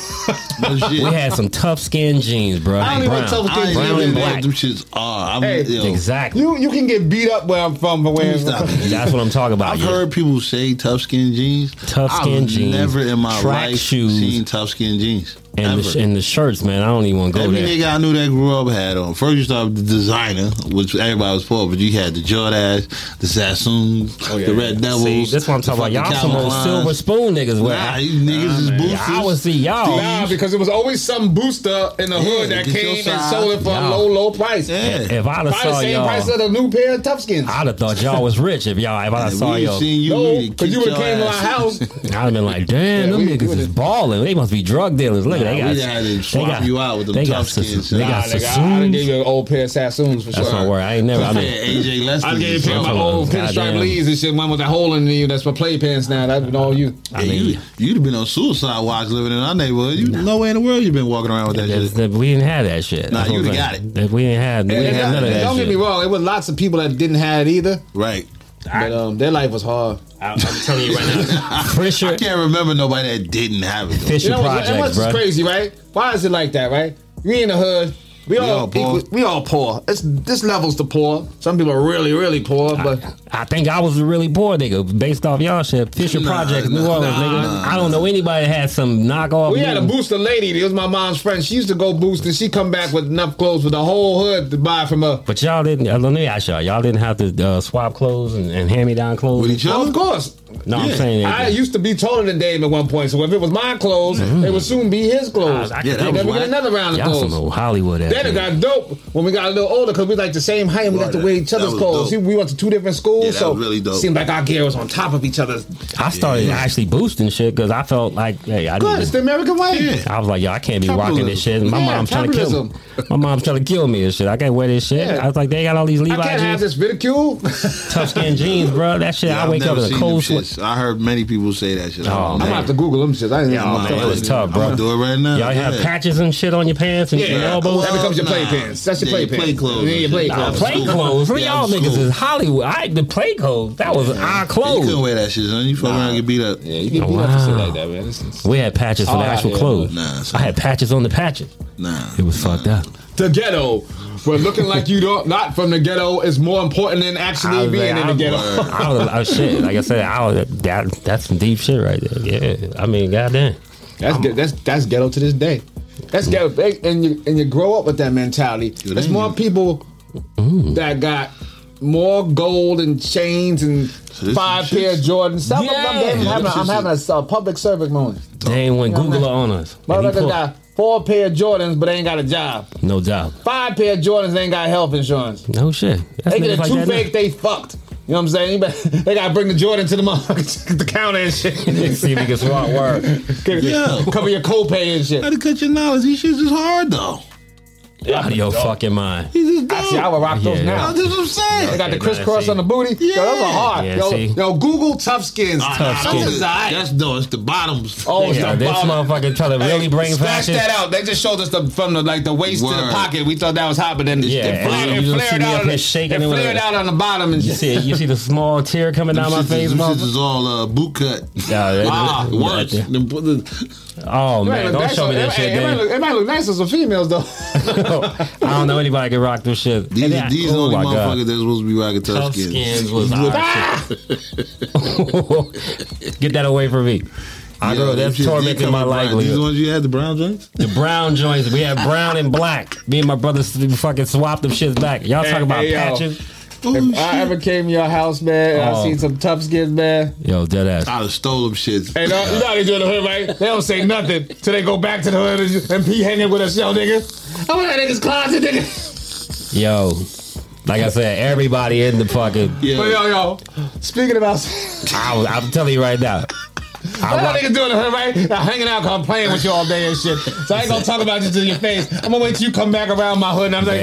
S5: No shit.
S3: We had some tough skin jeans, bro.
S4: I don't even
S3: Brown.
S4: tough skin
S5: I
S3: Brown
S5: even
S3: and black.
S5: them shits are. I'm,
S4: Hey,
S5: yo,
S3: Exactly.
S4: you you can get beat up where I'm from for wearing.
S5: Stop.
S3: That's what I'm talking about.
S5: I've heard people say tough skin jeans.
S3: Tough skin jeans,
S5: Never in my
S3: track
S5: life
S3: shoes.
S5: seen tough skin jeans.
S3: And the, and the shirts, man. I don't even want to go
S5: Every
S3: there.
S5: nigga I knew that grew up had on. First, you started with the designer, which everybody was for, but you had the Jordache, the Sassoons, oh, the Red Devils.
S3: Oh, See, that's what I'm talking about. Y'all some old
S5: Calvin
S3: silver spoon niggas. Where
S5: Nah, you niggas is boosters.
S3: I would see y'all.
S4: Nah, because it was always some booster in the hood that came and
S5: size.
S4: sold it for
S3: Nah.
S4: a low, low price.
S5: Yeah.
S3: If I'd have
S4: Probably
S3: saw
S4: the same
S3: y'all,
S4: price of the new pair of Toughskins.
S3: I'd have thought y'all was rich. If y'all, if I'd have saw y'all,
S5: seen you.
S4: No,
S5: we
S4: because you would have came to our house.
S3: I'd have been like, damn,
S4: Yeah,
S3: them niggas is
S4: would've-
S3: balling. They must be drug dealers. Look,
S5: Nah,
S3: they got,
S5: we had to
S3: they
S5: swap
S3: got,
S5: you out with them
S3: they
S5: tough skins,
S3: Sas-
S5: son.
S3: they
S4: Nah, nigga, I, I gave you an old pair of Sassoons for
S3: That's
S4: sure.
S3: my word. I ain't never. I
S5: Yeah,
S3: mean,
S5: AJ Lester.
S4: I gave you my
S3: Goddamn.
S4: old pinstripe leads and shit. One with a hole in you. That's for playpens now. That's been all you.
S3: I
S5: Hey,
S3: mean,
S5: you, you'd have been on suicide watch living in our neighborhood. You nowhere in the world you've been walking around with that
S3: that's-
S5: shit.
S3: that- we didn't have that shit.
S5: Nah, you'd have got
S3: That We didn't have. We didn't have none of that
S4: don't get me wrong. It was lots of people that didn't have it either.
S5: Right.
S4: But um, their life was hard.
S3: I, I'm telling you right now, Fischer,
S5: I can't remember nobody that didn't have it. Though.
S3: Fischer
S4: You know, what's- and
S3: projects,
S4: what's
S3: bro.
S4: crazy, right? Why is it like that, right? We in the hood, We, all,
S5: all poor.
S4: equal- we all poor. It's this levels to poor. Some people are really, really poor, but
S3: I think I was a really poor nigga based off y'all shit. Fischer
S5: Nah,
S3: Projects, New Orleans,
S5: nah,
S3: nigga.
S5: nah,
S3: I don't know anybody that had some knockoff.
S4: we had a booster lady. It was my mom's friend. She used to go boost, and she come back with enough clothes for the whole hood to buy from her.
S3: But y'all didn't. uh, Let me ask y'all. Y'all didn't have to uh, swap clothes and, and hand me down clothes.
S5: With each
S4: Oh,
S5: other?
S4: of course.
S3: No, I'm
S5: Yeah.
S3: saying
S4: I
S3: that.
S4: used to be taller than Dave at one point, so if it was my clothes, mm-hmm. it would soon be his clothes.
S3: I- I-
S5: Yeah,
S4: They
S5: that was
S4: never get another round of
S3: Y'all some
S4: clothes.
S3: old Hollywood ass.
S4: Then it got dope when we got a little older because we like the same height and we got to wear each other's clothes. See, we went to two different schools,
S5: Yeah,
S4: so
S5: was really dope.
S4: seemed like our gear was on top of each other.
S3: I started actually boosting shit because I felt like, hey, I
S4: Good, it's the. American way.
S5: Yeah.
S3: I was like, yo, I can't be rocking this shit. My
S4: Yeah,
S3: mom's trying to kill me. My mom's trying to kill me and shit. I can't wear this shit.
S4: Yeah.
S3: I was like, they got all these
S4: I
S3: Levi
S4: can't have
S3: jeans,
S4: this ridicule.
S3: tough skin jeans, bro. That shit, I wake up
S5: never
S3: in a cold sweat.
S5: Shits. I heard many people say that shit.
S3: Oh, oh
S4: I'm
S3: man.
S4: gonna have to Google them shit. I didn't
S3: Yeah,
S4: know.
S3: Oh, man, it was tough, bro.
S5: I'm gonna do it right now.
S3: Y'all have patches and shit on your pants and
S4: Yeah,
S3: your
S4: yeah.
S3: elbows.
S4: That becomes your
S5: Nah.
S4: playpants. That's your
S5: Yeah,
S4: playpants.
S5: play clothes.
S4: Yeah, your play
S3: Nah,
S4: clothes.
S3: play
S5: School.
S3: clothes. What y'all
S5: school.
S3: niggas is Hollywood. I the play clothes. That was our clothes.
S5: You couldn't wear that shit, son. You fuck around get beat up.
S4: Yeah, you get beat up for shit like that, man. It's- it's-
S3: We had patches for
S4: Oh,
S3: the actual clothes.
S5: Nah,
S3: I had patches on the patches.
S5: Nah.
S3: It was fucked up.
S4: The ghetto. But looking like you don't not from the ghetto is more important than actually being
S3: like,
S4: in the
S3: I-
S4: ghetto.
S3: I was, I was shit. Like I said, I was, that that's some deep shit right there. Yeah, I mean, goddamn.
S4: That's that's that's ghetto to this day. That's ghetto, and you and you grow up with that mentality.
S5: Good
S4: There's more
S5: you.
S4: people that got more gold and chains and
S5: this
S4: five pair of Jordans. Some of them, I'm
S3: Yeah.
S4: having,
S5: Yeah,
S4: I'm having a uh, public service moment.
S3: They went Googler on us.
S4: Got four pair of Jordans, but they ain't got a job.
S3: no job.
S4: Five pair of Jordans, they ain't got health insurance.
S3: No shit. That's
S4: They get a
S3: like
S4: two fake, they fucked. You know what I'm saying? You better- They gotta bring the Jordan to the motherfuckers, the counter and shit.
S3: See if he can swap word.
S5: Yeah.
S4: Cover your copay and shit.
S5: Gotta cut your knowledge. These shits is hard though.
S3: Out of your fucking mind.
S5: These is dope.
S4: I see, I would rock those
S3: Yeah.
S4: now.
S5: That's what I'm saying.
S4: They got the
S3: Okay,
S4: crisscross
S3: see.
S4: on the booty. Yo, those are hard.
S3: Yeah,
S4: yo,
S3: see.
S4: yo, Google tough skins.
S5: Nah,
S3: Tough
S5: nah,
S3: skin.
S4: That's
S5: That's no, it's the bottoms.
S4: Oh, it's
S3: Yeah,
S4: the
S3: this
S4: bottom.
S3: motherfucker trying to really bring
S4: Scratch
S3: fashion.
S4: that out. They just showed us the from the like the waist to the
S5: Word.
S4: pocket. We thought that was hot, but then
S3: Yeah,
S4: it,
S3: and
S4: flared,
S3: then
S4: it
S3: you
S4: flared
S3: see me
S4: out.
S3: up
S4: on
S3: here
S4: the-
S3: shaking
S4: it
S3: it with
S4: flared
S3: a-
S4: out on the bottom and
S3: You
S4: shit.
S3: see, you see the small tear coming down my
S5: Them shits
S3: face,
S5: is- them shits
S3: motherfucker.
S5: is all uh, boot cut.
S3: Yeah, that-
S4: Ah,
S3: that-
S5: Worse.
S3: that-
S5: the-
S3: Oh
S4: It
S3: man, don't
S4: nice
S3: show
S4: on-
S3: me that
S4: it-
S3: shit,
S4: It might look- it might look nice on some females though.
S3: I don't know anybody can rock this shit.
S5: These,
S3: And
S5: are
S3: that-
S5: these
S3: oh
S5: only motherfuckers that's supposed to be rocking tough,
S3: Tough
S5: skins.
S3: skins was our shit. Get that away from me. I
S5: Yo,
S3: know that's
S5: them shits, they
S3: tormenting my
S5: in brown. These the ones you had, the brown joints?
S3: The brown joints, we had brown and black. Me and my brothers fucking swapped them shits back. Y'all
S4: Hey,
S3: talking about
S4: hey, yo.
S3: Patches?
S4: if oh, I ever came to your house, man, and I
S3: Oh.
S4: seen some tough skins, man.
S3: Yo, dead ass.
S5: I'd have stole them shits.
S4: Hey, no, you know how they do in the hood, right? They don't say nothing till they go back to the hood and, and be hanging with us, yo, nigga. I'm in that nigga's closet, nigga.
S3: Yo, like I said, everybody in the fucking.
S5: Yeah.
S4: But yo, yo, speaking about
S3: I, I'm telling you right now.
S4: What
S3: I
S4: y'all
S3: rock,
S4: niggas doing in the hood, right? Now, hanging out, cause I'm playing with you all day and shit. So I ain't gonna talk about you to your face. I'm gonna wait till you come back around my hood and I'm like,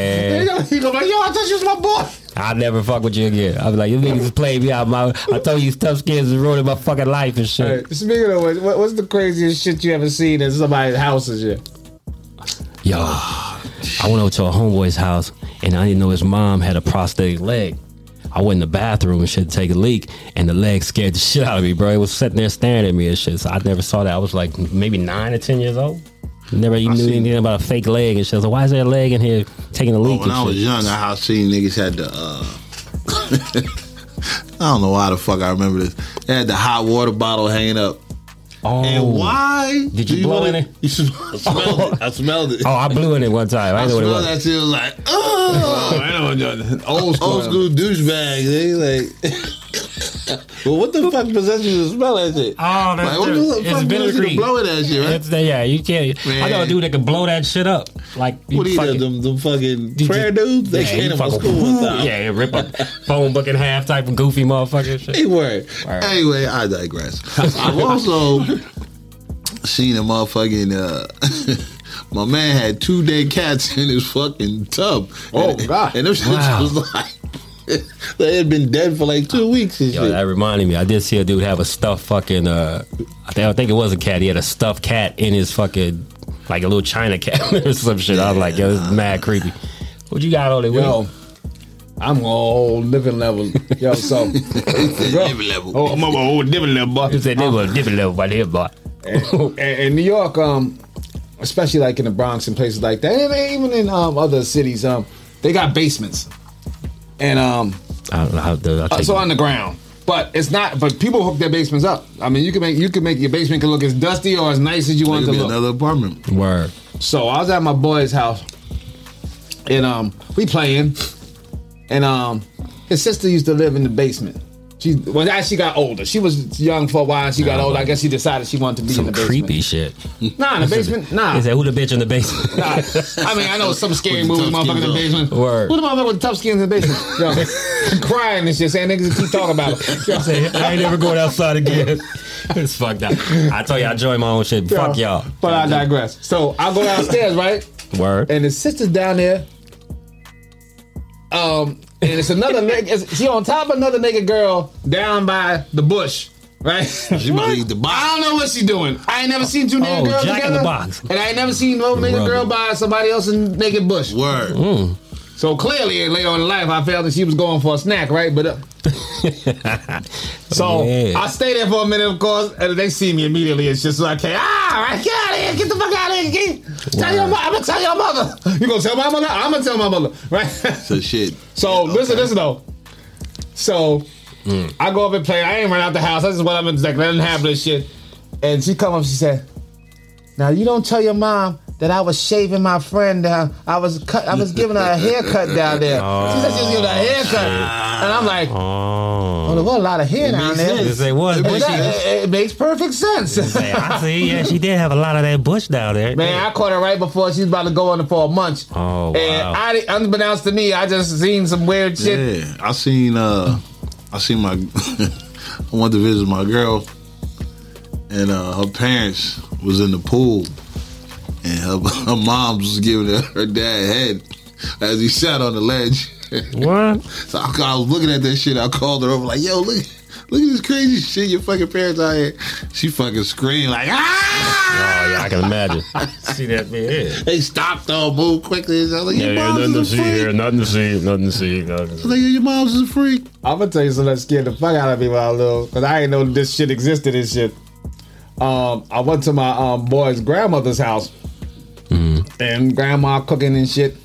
S4: you gonna be like, yo, I thought you was my boy.
S3: I'll never fuck with you again. I'm like, you niggas just played me out. My, I told you tough skins is ruining my fucking life and shit.
S4: Hey, speaking of which, what, what's the craziest shit you ever seen in somebody's house and shit?
S3: Yo, I went over to a homeboy's house and I didn't know his mom had a prosthetic leg. I went in the bathroom and shit to take a leak, and the leg scared the shit out of me, bro. It was sitting there staring at me and shit. So I never saw that. I was like maybe nine or ten years old. Never even knew
S5: seen-
S3: anything about a fake leg and shit. I was like, why is there a leg in here taking a
S5: Oh,
S3: leak
S5: when
S3: and
S5: I was
S3: shit?
S5: young, I seen niggas had the. Uh, I don't know why the fuck I remember this. They had the hot water bottle hanging up.
S3: Oh,
S5: And why?
S3: Did you
S5: do
S3: blow in it?
S5: You sm- I smelled it. I smelled it.
S3: oh, I blew in it one time. I
S5: I
S3: didn't know what it
S5: smelled
S3: was.
S5: that shit. Was like, oh,
S4: I know, old school.
S5: old school douchebag. They like. Well, what the fuck possessed you to smell that shit?
S3: Oh, that's
S5: like, what the
S3: it's
S5: fuck
S3: vinegar
S5: possessed you to blow that shit, right?
S3: It's the, yeah, you can't. I know a dude that can blow that shit up. Like you
S5: what are you
S3: fucking-
S5: them, them fucking
S3: you
S5: prayer
S3: just-
S5: dudes? They
S3: yeah,
S5: came
S3: you
S5: to my school one time.
S3: Yeah, and rip a phone book in half type of goofy motherfucker shit.
S5: Hey, word.
S3: Word.
S5: Anyway, I digress. I've also seen a motherfucking. Uh, my man had two dead cats in his fucking tub.
S4: Oh,
S5: and,
S4: God.
S5: And them shits
S3: Wow.
S5: was like. they had been dead for like two weeks and
S3: Yo,
S5: shit.
S3: that reminded me. I did see a dude have a stuffed fucking. Uh, I think I think it was a cat. He had a stuffed cat in his fucking like a little China cat or some shit. I was like, yo, this is mad creepy. What you got on it?
S4: Yo, I'm on a living level. Yo, so
S5: Every level.
S4: oh, I'm on a whole different level, boy.
S3: You said they were different level by there, boy.
S4: in, in New York, um, especially like in the Bronx and places like that, and even in um, other cities, um, they got basements, and um,
S3: I don't know how to. I'll
S4: uh, so
S3: it.
S4: on the ground. But it's not. But people hook their basements up. I mean, you can make you can make your basement can look as dusty or as nice as you want it to
S5: be
S4: look.
S5: another apartment.
S3: Word.
S4: So I was at my boy's house, and um, we playing, and um, his sister used to live in the basement. She well, as she got older, she was young for a while. and She got
S3: Nah,
S4: older. I guess she decided she wanted to be in
S3: Some
S4: the basement.
S3: creepy shit.
S4: Nah, in the basement. Nah.
S3: Is that "Who the bitch in the basement?"
S4: Nah. I mean, I know some scary
S5: the
S4: movies, motherfucker in the basement.
S3: Word.
S4: Who the motherfucker with the tough skins in the basement? Yo, crying and shit, saying niggas keep talking about it. Yo,
S3: I ain't never going outside again. it's fucked up. I told you I enjoy my own shit. Fuck y'all.
S4: But I digress. So I go downstairs, right?
S3: Word.
S4: and his sister's down there. Um, and it's another nigga. She on top of another nigga girl down by the bush, right?
S5: She might eat the box.
S4: I don't know what she doing. I ain't never seen two nigga
S3: Oh,
S4: girls
S3: Jack in
S4: together,
S3: the Box.
S4: and I ain't never seen no nigga girl by somebody else's naked bush.
S5: Word. Mm.
S4: So clearly, later on in life, I felt that she was going for a snack, right? But uh, so
S3: Yeah.
S4: I stay there for a minute, of course, and they see me immediately. It's just like, hey, ah, right, get out of here, get the fuck out of here, get, tell your mother, I'm gonna tell your mother. You gonna tell my mother? I'm gonna tell my mother, right?
S5: So shit.
S4: So listen, listen though. So
S3: Mm.
S4: I go up and play. I ain't run out the house. I just up and like let them have this shit. And she come up. She said, "Now you don't tell your mom." That I was shaving my friend down. I was cut. I was giving her a haircut down there. She said she was giving her a haircut, and I'm like,
S3: Oh.
S4: "Oh, there was a lot of hair down there."
S5: sense.
S3: Just say?
S5: It
S4: But
S5: makes
S4: that- it, it makes perfect sense.
S3: Say, I see. Yeah, she did have a lot of that bush down there.
S4: Man, I caught her right before she was about to go on for a munch.
S3: Oh,
S4: And
S3: wow.
S4: I, unbeknownst to me, I just seen some weird shit.
S5: Yeah, I seen uh, I seen my, I went to visit my girl, and uh, her parents was in the pool, and her, her mom was giving her, her dad head as he sat on the ledge.
S3: What?
S5: so I, I was looking at that shit. I called her over like, "Yo, look, look at this crazy shit your fucking parents out here." She fucking screamed like, "Ah!"
S3: Oh yeah, I can imagine. see that man?
S5: They stopped all move quickly. I was like, "Your mom's
S3: nothing to
S5: is
S3: see
S5: freak."
S3: here. Nothing to see. Nothing to see. Nothing to
S5: I was
S3: see.
S5: like, "Your mom's is a freak."
S4: I'm gonna tell you something that scared the fuck out of me when I was little, cause I didn't know this shit existed and shit. Um, I went to my um boy's grandmother's house, and grandma cooking and shit.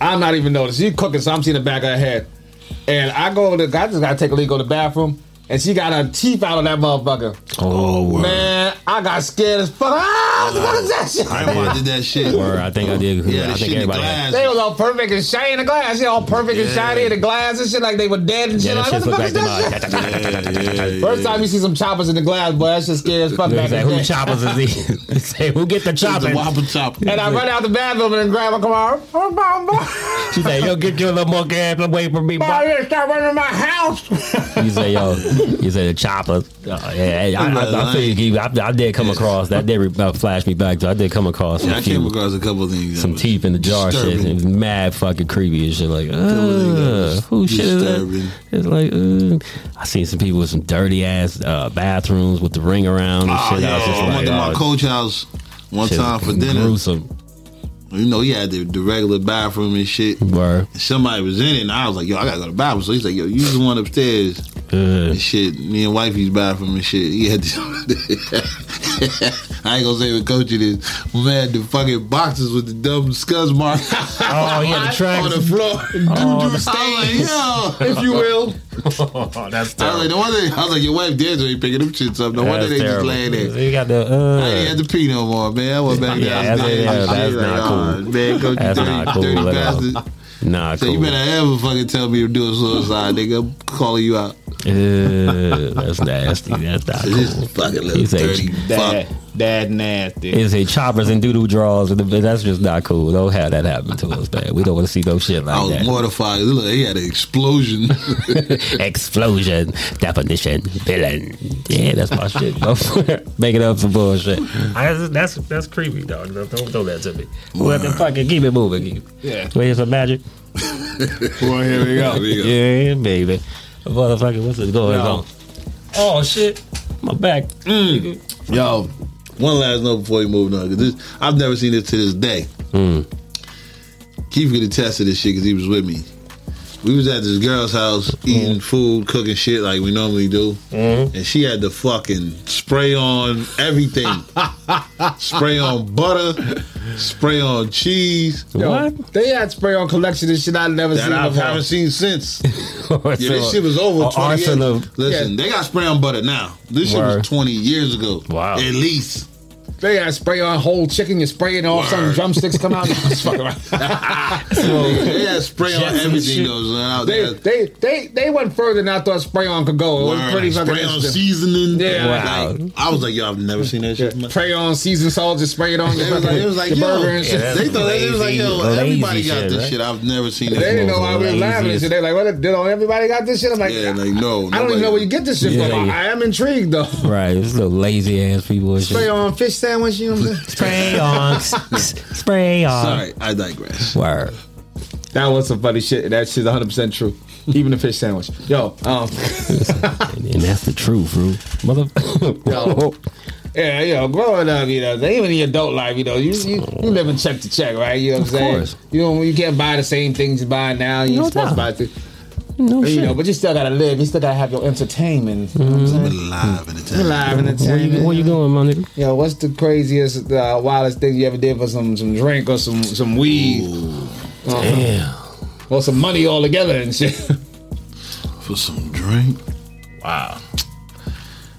S4: I'm not even noticing. She cooking, so I'm seeing the back of her head. And I go to, I just gotta take a leak, go to the bathroom, and she got her teeth out of that motherfucker.
S3: Oh, word.
S4: Man, I got scared as fuck. Ah, what is that shit?
S5: I remember I did that shit.
S3: Word. I think I did.
S5: Yeah,
S3: I think
S5: shit the
S3: everybody. had-
S4: They was all perfect and shiny in the glass. Shit, all perfect and shiny in the glass and shit, like they were dead and shit.
S3: Yeah,
S4: like, what the fuck is that shit?
S5: Yeah, yeah, yeah,
S4: First time you see some choppers in the glass, boy, that shit scary as fuck back
S3: Say,
S4: in the
S3: who choppers is he? Say, who get the
S5: It's the whopper chopper.
S4: And I run out the bathroom and then grab her, come on. Oh, boy, boy.
S3: She say, yo, get your little monkey ass away from me.
S4: Boy,
S3: boy."
S4: you start running my house.
S3: You say, yo, you said a chopper. Uh, yeah, I, I, I, I, feel you, I, I did come across that. Did uh, flash me back. To, I did come across
S5: Yeah, I
S3: few,
S5: came across a couple of things.
S3: some teeth in the jar. Shit, it was mad fucking creepy and shit. Like,
S5: of things that
S3: uh, who shit is that? It's like, uh, I seen some people with some dirty ass uh, bathrooms with the ring around and
S5: Oh,
S3: shit.
S5: yeah,
S3: I was just
S5: I
S3: like,
S5: went to my
S3: oh,
S5: coach house one time for dinner.
S3: Gruesome.
S5: You know, he had the, the regular bathroom and shit.
S3: Word.
S5: Somebody was in it, and I was like, "Yo, I gotta go to the bathroom." So he's like, "Yo, use the one upstairs."
S3: Uh,
S5: And shit, me and wifey's bathroom and shit. He had. To, I ain't gonna say what coach it is. Man, the fucking boxes with the dumb scuzz mark.
S3: oh, yeah, the
S5: on the floor.
S3: Oh, the
S5: I was like, yo,
S4: if you will.
S3: oh, that's
S5: I was like, no wonder. I was like, your wife did so he picking them shits up. No wonder they just laying there.
S3: You got the.
S5: I ain't
S3: Uh,
S5: had to pee no more, man. I went back
S3: Yeah, that's- yeah, that's not cool.
S5: "Oh, Man, coach, you
S3: That's
S5: dirty,
S3: not cool
S5: dirty bastard.
S3: nah,
S5: So
S3: cool.
S5: you better ever fucking tell me to do a suicide, nigga. I'm calling you out.
S3: Uh, that's nasty. That's not
S5: This
S3: cool.
S5: fucking little
S3: said,
S5: dirty
S4: Dad,
S5: fuck.
S4: dad nasty.
S3: It's a choppers and doodoo draws. and That's just not cool. Don't have that happen to us, man. We don't want to see no shit like that.
S5: I
S3: like
S5: was
S3: that.
S5: mortified. Look, he had an explosion.
S3: Explosion, definition, villain. Yeah, that's my shit. Making up for bullshit. I, that's that's creepy, dog. Don't don't throw that to me. What the fucking keep it moving.
S4: Yeah.
S3: Wait, some magic.
S4: Well, here we go.
S5: There we go.
S3: Yeah, baby. Motherfucker, what's it going
S4: No.
S3: on? Oh shit, my back.
S5: Yo, one last note before we move on, because this I've never seen this to this day.
S3: Mm.
S5: Keith could attest to this shit because he was with me. We was at this girl's house mm-hmm. eating food, cooking shit like we normally do, mm-hmm. and she had the fucking spray on everything, spray on butter, spray on cheese.
S4: Yo,
S3: What?
S4: They had spray on collection and shit I never
S5: that
S4: seen.
S5: I haven't seen since. Yeah,
S3: yeah,
S5: this shit was over 20 years.
S3: arsenal of-
S5: Listen, they got spray on butter now. This shit was 20 years ago.
S3: Wow.
S5: At least.
S4: They had spray on whole chicken. You spray it off, some drumsticks come out. Just fuck around.
S5: they had spray on
S3: Jets and
S5: everything
S3: shit.
S5: though. so now
S4: They,
S5: they
S4: they they they went further than I thought spray on could go. It was
S5: Word,
S4: pretty fucking
S5: spray on
S4: interesting.
S5: seasoning.
S4: Yeah.
S3: Wow.
S5: Like, I was like, yo, I've never seen that shit.
S4: Spray on seasoned salt, just spray it on
S5: It was like, it was like
S4: your
S5: yo,
S4: burger and shit.
S3: Yeah,
S5: they thought it was like, yo,
S3: Lazy-
S5: everybody
S3: lazy
S5: got
S3: shit,
S5: this
S3: right?
S5: shit. I've never seen
S4: They
S5: this.
S4: didn't know why we were laughing and shit. They like, what? Did everybody got this shit? I'm like,
S5: Yeah, like no.
S4: I don't even know where you get this shit
S3: Yeah,
S4: from.
S3: yeah.
S4: I am intrigued though.
S3: Right, it's little lazy ass people. and
S4: Spray on fish sandwich, you know what I'm saying?
S3: Spray on, spray on.
S5: Sorry, I digress.
S3: Word.
S4: That was some funny shit. That shit's 100 percent true. Even the fish sandwich. Yo, um,
S3: And that's the truth, bro. Mother.
S4: Yo. yeah, you know, growing up, you know, even in your adult life, you know, you you, you live in check to check, right? You know what I'm
S3: Of
S4: saying?
S3: course.
S4: You know, you can't buy the same things you buy now. You
S3: No
S4: ain't supposed to buy
S3: doubt.
S4: It.
S3: no
S4: You
S3: shit.
S4: know, but you still gotta live. You still gotta have your entertainment. You know what I'm saying?
S5: Live in the time.
S4: Live
S3: Where
S4: entertainment.
S3: you, where you going, my nigga?
S4: Yo, what's the craziest, uh, wildest thing you ever did for some some drink or some some weed
S3: Damn.
S4: or some money all together and shit?
S5: For some drink.
S3: Wow.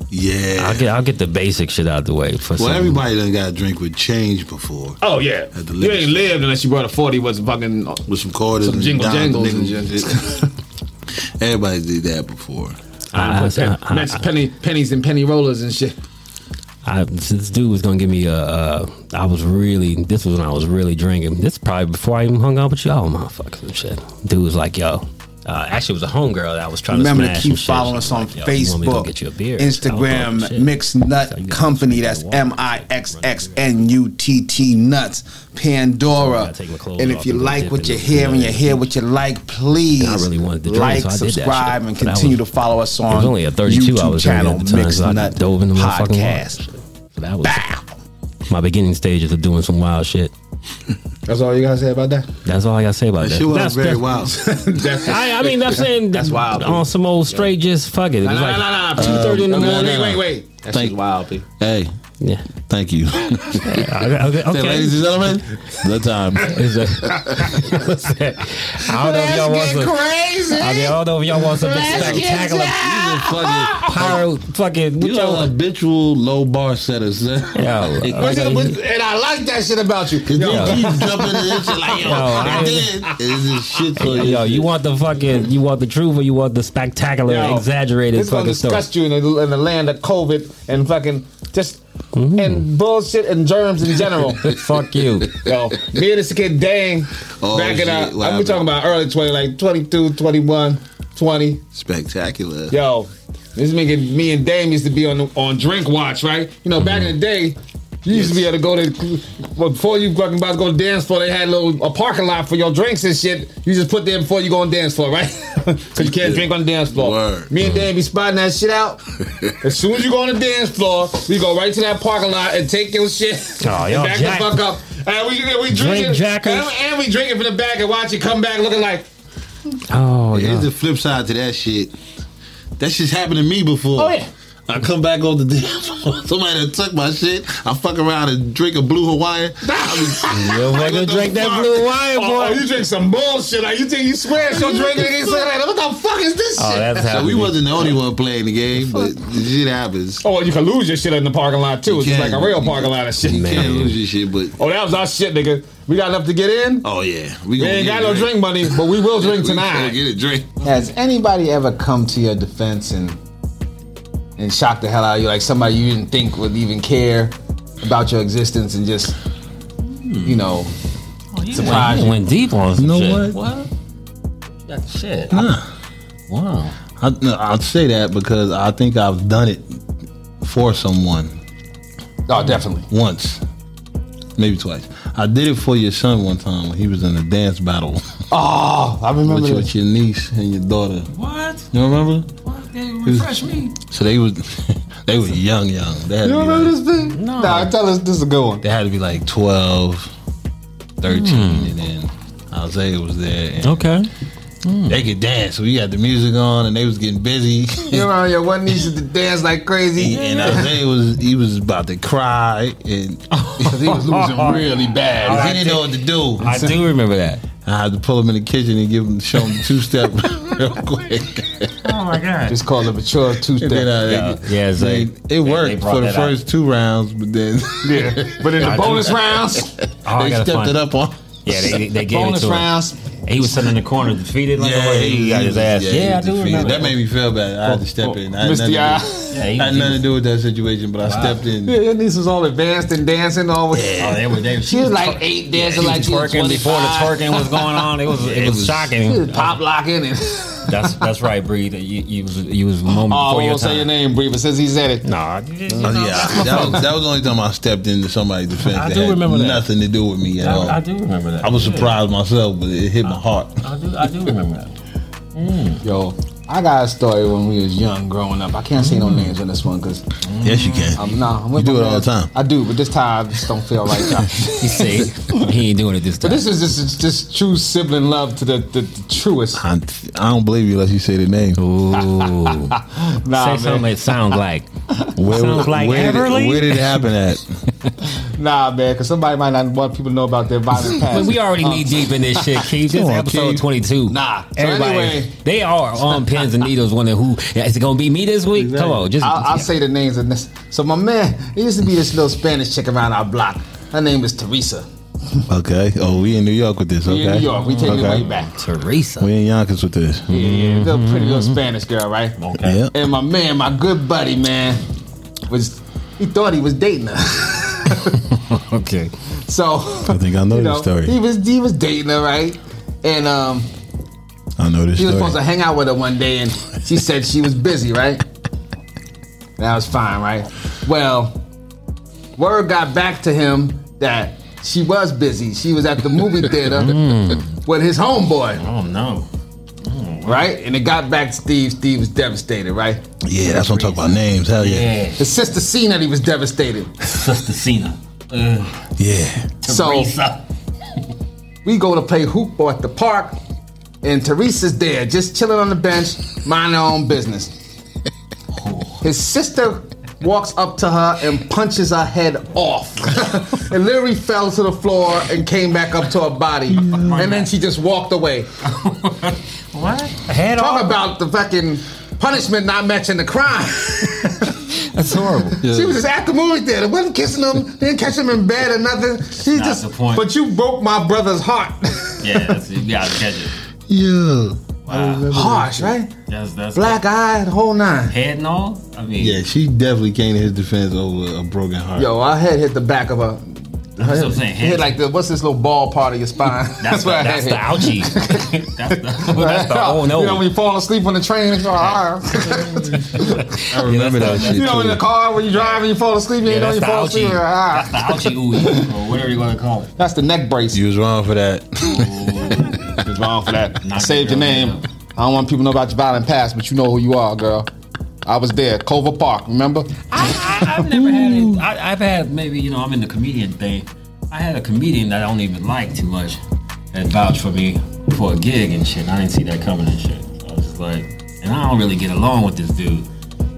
S5: Yeah.
S3: I'll get I'll get the basic shit out the way for
S5: well,
S3: some.
S5: everybody done got a drink with change before.
S4: Oh yeah,
S5: At the
S4: you
S5: liquor
S4: ain't
S5: store.
S4: lived unless you brought a forty with some fucking.
S5: With some quarters
S4: Some
S5: and
S4: jingle
S5: dimes
S4: jangles and
S5: shit. Everybody did that before.
S3: Uh, I, I,
S4: pen,
S3: I,
S4: that's uh, penny pennies and penny rollers and shit.
S3: I, this dude was gonna give me a. Uh, I was really. This was when I was really drinking. This probably before I even hung out with y'all, motherfuckers and shit. Dude was like, "Yo." Uh, actually, it was a homegirl that I was trying
S9: Remember
S3: to
S9: Remember
S3: to
S9: keep following us on
S3: like, "Yo, you want me to go
S9: Facebook,
S3: get you a beer?" I was like, "Oh,
S9: Instagram,
S3: shit."
S9: Mix Nut
S3: So
S9: Company. That's. M I X X N U T T Nuts. Pandora.
S3: gotta take my clothes
S9: And if you like what you
S3: the
S9: hear and you hear what you like, please
S3: I really wanted to drink,
S9: like,
S3: so I did that shit.
S9: subscribe, and continue
S3: was-
S9: to follow us on
S3: was only a 32
S9: YouTube
S3: I was
S9: channel,
S3: drinking at the time,
S9: Mix
S3: so
S9: Nut
S3: dove
S9: Podcast.
S3: that was my beginning stages of doing some wild shit.
S4: That's all you gotta say about that.
S3: That's all I gotta say about
S5: That
S3: that.
S5: shit was
S3: That's-
S5: very
S3: that's-
S5: wild.
S3: I, I mean, I'm saying
S4: That's wild,
S3: on some old straight, just fuck it. It
S4: Nah,
S3: was
S4: nah,
S3: like
S4: nah, nah.
S3: two thirty in the morning.
S4: Wait, wait, wait. That
S5: Thank-
S4: wild, P.
S5: hey,
S3: Yeah.
S5: thank you.
S3: Okay. okay. okay.
S5: Ladies and gentlemen, the time.
S3: That- what's that? I don't know if y'all want some.
S9: crazy.
S3: I mean, I don't know if y'all want some spectacular pyro fucking.
S5: You are habitual low bar setters. Yo,
S3: Yo,
S4: What's
S3: okay.
S4: it- what's- And I like that shit about you.
S5: you
S4: Yo,
S5: keep jumping in and shit like, yo,
S3: Yo, I-
S5: I did. It's just shit for you.
S3: Yo, you want the fucking, you want the truth or you want the spectacular,
S4: Yo,
S3: exaggerated
S4: This gonna
S3: fucking story?
S4: disgust you in the, in the land of COVID and fucking just
S3: Mm-hmm.
S4: and bullshit and germs in general.
S3: Fuck you.
S4: Yo, me and this kid Dang
S5: Oh,
S4: back in
S5: shit.
S4: uh, I'm
S5: happened?
S4: talking about early 20, like 22, 21, 20.
S5: Spectacular.
S4: Yo, this nigga, me and Dame used to be on on drink watch, right? You know, back in the day, you used to be able to go to well, before you fucking about to go to dance floor. They had a little a parking lot for your drinks and shit. You just put there before you go on dance floor, right? Because you can't drink on the dance floor.
S5: Word.
S4: Me and Dame be spotting that shit out. as soon as you go on the dance floor, we go right to that parking lot and take your shit
S3: Oh,
S4: and
S3: y'all
S4: back
S3: jack-
S4: the fuck up. And we we
S3: Drink
S4: drinking
S3: jackers.
S4: and, and we drinking from the back and watch it come back looking like
S3: Oh,
S5: Here's the flip side to that shit. That shit's happened to me before.
S4: Oh, yeah.
S5: I come back on the dance floor. Somebody done took my shit. I fuck around and drink a blue Hawaiian. I
S3: You
S5: What
S3: fucking
S5: the
S3: drink that
S5: fuck?
S3: blue Hawaiian,
S4: Oh, oh
S3: boy.
S4: oh, you drink some bullshit. Like you think you swear it's your drink and you say like, what the fuck is this
S3: Oh,
S4: shit?
S3: that's
S5: so we wasn't the only one playing the game, but the shit happens.
S4: Oh, you can lose your shit in the parking lot too. It's just like a real parking lot of shit.
S5: You
S3: Man.
S5: can't lose your shit, but
S4: Oh, that was our shit, nigga. We got enough to get in.
S5: oh yeah,
S4: We
S5: we,
S4: ain't got no drink money, but we will drink
S5: We
S4: tonight.
S5: get a drink.
S9: Has anybody ever come to your defense and
S4: And shock the hell out of you, like somebody you didn't think would even care about your existence and just, you know, oh, surprise
S3: It
S4: you.
S3: went deep on some
S5: You know
S3: shit.
S5: what?
S3: What? That shit.
S5: Nah.
S3: Wow.
S5: I, no, I'll say that because I think I've done it for someone
S4: Oh, definitely.
S5: once, maybe twice. I did it for your son one time when he was in a dance battle
S4: Oh, I remember
S5: with, your,
S4: this.
S5: with your niece and your daughter.
S3: What?
S5: You remember?
S3: Refresh me.
S5: So they was they were young, young. They had,
S4: You
S5: to be
S4: remember
S5: like,
S4: this thing? No. Nah, tell us this is a good one.
S5: they had to be like 12, 13, hmm. and then Isaiah was there. And
S3: Okay. Hmm.
S5: They could dance. We had the music on, and they was getting busy.
S4: You know, your one niece used to dance like crazy.
S5: and Isaiah was he was about to cry, and
S4: Because he was losing really bad.
S5: he didn't know what to do.
S3: I do remember that.
S5: I had to pull him in the kitchen and give him show him the two step real quick.
S3: Oh my god.
S4: Just call it a mature two
S5: And then,
S4: step.
S5: uh,
S3: Yeah, yeah, Zay.
S5: it worked
S3: brought
S5: for the
S3: that out.
S5: first two rounds, but then
S4: Yeah. But in the bonus rounds,
S3: Oh,
S5: they stepped
S3: find
S5: it up on.
S3: Yeah, they, they gave it
S4: bonus
S3: to him.
S4: Rounds.
S3: He was sitting in the corner, defeated. Like
S5: Yeah,
S3: yeah, he got his ass.
S5: he
S3: Yeah, I do
S5: defeated.
S3: remember
S5: That made me feel bad. I had to step in. I had nothing to do-
S3: Yeah, he,
S5: I had nothing to do with that situation, but I stepped in.
S4: Yeah, your niece was all advanced and dancing always.
S3: Oh, they were. They,
S4: She was like eight dancing
S3: she
S4: like
S3: was twerking before the
S4: 25.
S3: twerking was going on. It was. It was
S4: She was
S3: shocking.
S4: pop locking and.
S3: That's that's right, Breathe. You, you was you was a moment
S4: Oh, I
S3: before your
S4: won't say your name, Bree, but since he said it.
S3: Nah, you- you
S5: Oh,
S3: know,
S5: yeah, that was, that was the only time I stepped into somebody's defense.
S3: I
S5: that
S3: do
S5: had
S3: remember that.
S5: nothing to do with me at all.
S3: I, I
S5: I,
S3: do remember that.
S5: I was
S3: Yeah.
S5: surprised myself, but it hit my heart.
S3: I do. I do remember that. Mm.
S4: Yo, I got a story when we was young growing up. I can't say no mm. names on this one because
S5: Yes, you can.
S4: I'm nah, I'm
S5: You
S4: with
S5: do
S4: my
S5: it all the time.
S4: I do, but this time I just don't feel right. y'all.
S3: You see, he ain't doing it this time.
S4: but
S3: time.
S4: this is just just true sibling love to the, the, the truest.
S5: I, I don't believe you unless you say the name.
S3: Ooh,
S4: Nah,
S3: say
S4: man.
S3: something that sounds like.
S5: Where,
S3: Sounds like
S5: where, did,
S3: Everly?
S5: it, where did it happen at?
S4: Nah, man, because somebody might not want people to know about their violent past.
S3: But we already knee deep in this shit, Keith. This is
S5: on,
S3: episode
S5: Keith.
S3: 22.
S4: Nah. So
S3: Everybody,
S4: anyway-
S3: they are on pins and needles wondering who is it gonna be me this week? Come on, just
S4: I'll, I'll say the names of this. So my man, there used to be this little Spanish chick around our block. Her name is Teresa.
S5: Okay. Oh, we in New York with this.
S4: We
S5: Okay.
S4: in New York. We take it
S5: Okay.
S4: way back.
S3: Teresa.
S5: We in Yonkers with this.
S4: Yeah, yeah, little pretty little Spanish girl, right?
S3: Okay.
S5: Yeah.
S4: And my man, my good buddy, man, was he thought he was dating her.
S3: Okay.
S4: So
S5: I think I know
S4: you
S5: this story.
S4: He was he was dating her, right? And um,
S5: I know this
S4: he was
S5: story.
S4: supposed to hang out with her one day, and she said she was busy, right? That was fine, right? Well, word got back to him that she was busy. She was at the movie theater with his homeboy,
S3: Oh no.
S4: Right? And it got back to Steve. Steve was devastated, right?
S5: yeah, that's what I'm talking about. Names. Hell yeah.
S3: Yeah.
S4: His sister seen that he was devastated.
S3: Sister Cena. Uh,
S5: Yeah.
S4: So
S3: Teresa.
S4: we go to play hoopball at the park, and Teresa's there, just chilling on the bench, minding her own business. His sister walks up to her and punches her head off. and literally fell to the floor and came back up to her body. And then she just walked away.
S3: What? Head
S4: Talk
S3: off.
S4: about the fucking punishment not matching the crime.
S3: That's horrible.
S4: She was just at the movie theater, wasn't kissing him, didn't catch him in bed or nothing. She
S3: Not
S4: just,
S3: the point.
S4: but you broke my brother's heart.
S3: Yeah, that's, you gotta catch it.
S5: Yeah.
S4: Harsh, right?
S3: That's that's
S4: Black eye, the whole nine.
S3: head and all. I mean,
S5: Yeah, she definitely came to his defense over a broken heart.
S4: Yo, our head hit the back of her.
S3: That's what I'm saying.
S4: Hit like the what's this little ball part of your spine?
S3: That's, the,
S4: where her
S3: that's the
S4: hit.
S3: ouchie. that's the, that's the oh no.
S4: You know when you fall asleep on the train, it's all right.
S5: I remember
S3: Yeah,
S5: that shit
S4: you know in the car when you drive and you fall asleep, you
S3: yeah,
S4: know you
S3: the
S4: fall asleep.
S3: ouchie.
S4: Ah.
S3: That's the ouchie ooey, or whatever you want to call it.
S4: That's the neck brace.
S5: You was wrong for that.
S4: Was wrong for that.
S3: Knock
S4: Saved
S3: your
S4: your name.
S3: down.
S4: I don't want people to know about your violent past, but you know who you are, girl. I was there, Culver Park. Remember?
S3: I, I, I've never had it. I, I've had maybe you know I'm in the comedian thing. I had a comedian that I don't even like too much that vouched for me for a gig and shit. I didn't see that coming and shit. I was just like, and I don't really get along with this dude.